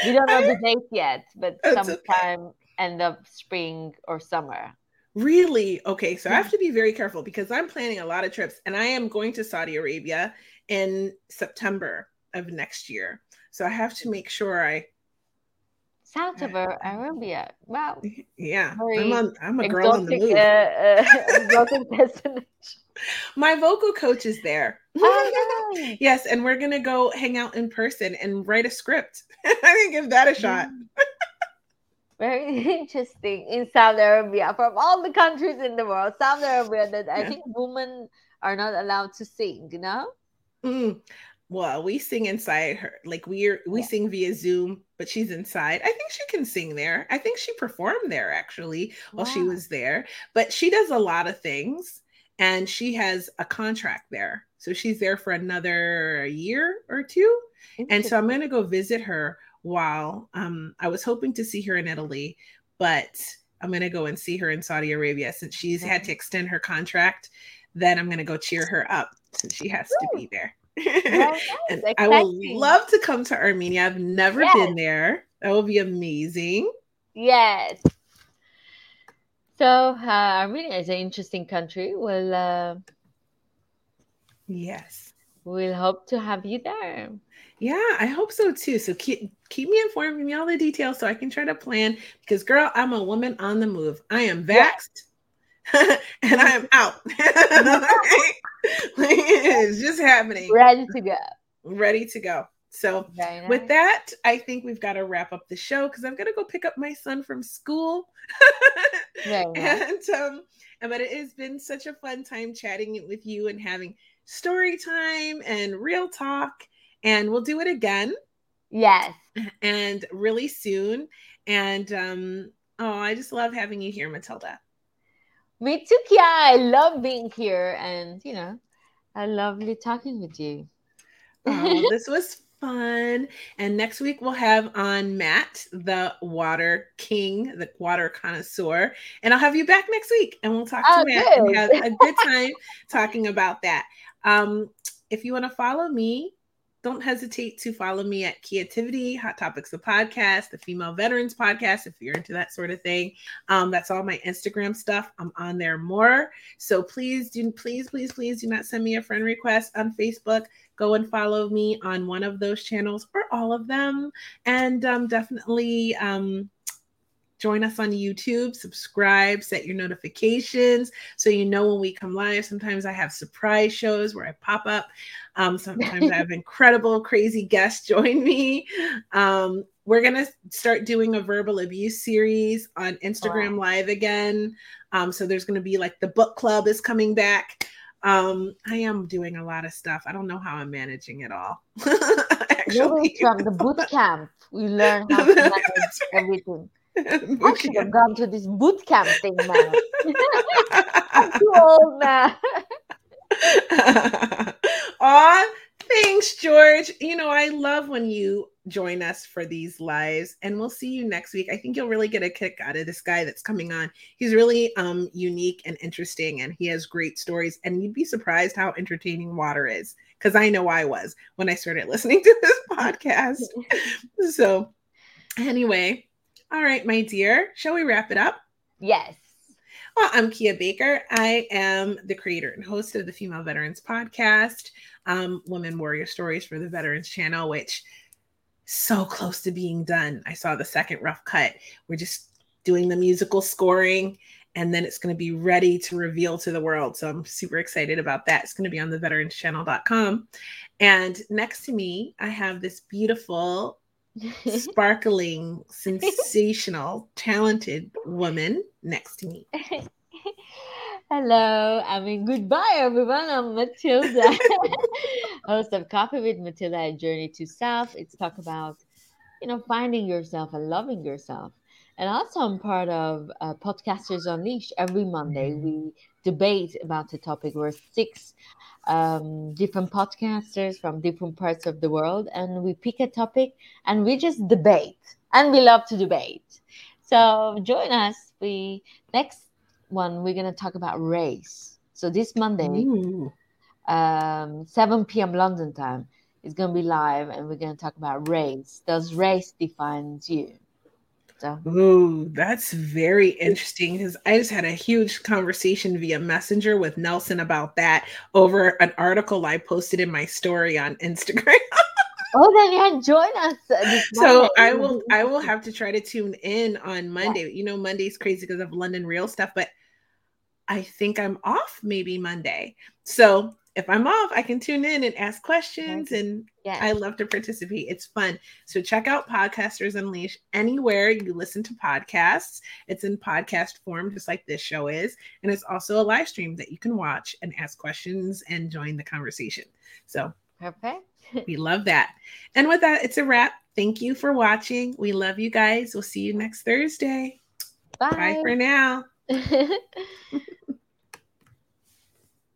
We don't know the date yet, but It's okay. sometime end of spring or summer. Really? Okay, so I have to be very careful because I'm planning a lot of trips and I am going to Saudi Arabia in September of next year. So I have to make sure I South of Arabia. Wow. yeah, I'm on I'm a girl on the move. uh, uh, destination. My vocal coach is there. Oh, nice. yes, and we're gonna go hang out in person and write a script. I can give that a shot. Very interesting in Saudi Arabia. From all the countries in the world, Saudi Arabia that I Yeah. think women are not allowed to sing, you know? Mm. Well, we sing inside her. Like we're we Yeah. sing via Zoom, but she's inside. I think she can sing there. I think she performed there actually while she was there. But she does a lot of things and she has a contract there. So she's there for another year or two. And so I'm going to go visit her while um I was hoping to see her in Italy, but I'm going to go and see her in Saudi Arabia since she's had to extend her contract. Then I'm going to go cheer her up since she has to be there. And I will exciting. love to come to Armenia. I've never Yes. been there. That will be amazing. Yes. So uh, Armenia is an interesting country. We'll uh, Yes. we'll hope to have you there. Yeah, I hope so too. So keep keep me informed, give me all the details so I can try to plan. Because girl, I'm a woman on the move. I am vaxxed and I am out. It's just happening. Ready to go. Ready to go. So nice. with that, I think we've got to wrap up the show because I'm going to go pick up my son from school. And um, but it has been such a fun time chatting it with you and having story time and real talk. And we'll do it again Yes. and really soon. And um, oh, I just love having you here, Matilda. Me too, Kia. I love being here and, you know, I lovely talking with you. Oh, this was fun. And next week we'll have on Matt, the water king, the water connoisseur. And I'll have you back next week and we'll talk Oh, to Matt and have a good time talking about that. Um, if you want to follow me, don't hesitate to follow me at Creativity, Hot Topics, the podcast, the Female Veterans podcast, if you're into that sort of thing. Um, that's all my Instagram stuff. I'm on there more. So please do, please, please, please do not send me a friend request on Facebook. Go and follow me on one of those channels or all of them. And um, definitely um, join us on YouTube, subscribe, set your notifications so you know when we come live. Sometimes I have surprise shows where I pop up. Um, sometimes I have incredible, crazy guests join me. Um, we're going to start doing a verbal abuse series on Instagram Live again. Um, so there's going to be like the book club is coming back. Um, I am doing a lot of stuff. I don't know how I'm managing it all. Actually, from the boot camp, we learn how to manage everything. I should have gone to this boot camp thing, man. I'm too old now. Aw, thanks, George. You know, I love when you join us for these lives and we'll see you next week. I think you'll really get a kick out of this guy that's coming on. He's really um unique and interesting and he has great stories and you'd be surprised how entertaining water is because I know I was when I started listening to this podcast. so anyway, all right, my dear, shall we wrap it up? Yes. Well, I'm Kia Baker. I am the creator and host of the Female Veterans Podcast, um, Women Warrior Stories for the Veterans Channel, which so close to being done. I saw the second rough cut. We're just doing the musical scoring and then it's going to be ready to reveal to the world. So I'm super excited about that. It's going to be on the veteranschannel.com. And next to me, I have this beautiful, sparkling, sensational, talented woman next to me. Hello, I mean, goodbye, everyone. I'm Matilda, host of Coffee with Matilda, a journey to self. It's talk about, you know, finding yourself and loving yourself. And also, I'm part of uh, Podcasters Unleashed. Every Monday, we debate about the topic. We're six um, different podcasters from different parts of the world, and we pick a topic and we just debate. And we love to debate. So join us. We next one, we're going to talk about race. So this Monday, um, 7 p.m. London time, is going to be live, and we're going to talk about race. Does race defines you? So. Ooh, that's very interesting because I just had a huge conversation via Messenger with Nelson about that over an article I posted in my story on Instagram. oh, then yeah, join us. So I will I will have to try to tune in on Monday. Yeah. You know, Monday's crazy because of London Real stuff, but I think I'm off maybe Monday. So if I'm off, I can tune in and ask questions and yes. I love to participate. It's fun. So check out Podcasters Unleashed anywhere you listen to podcasts. It's in podcast form, just like this show is. And it's also a live stream that you can watch and ask questions and join the conversation. So perfect. we love that. And with that, it's a wrap. Thank you for watching. We love you guys. We'll see you next Thursday. Bye, Bye for now.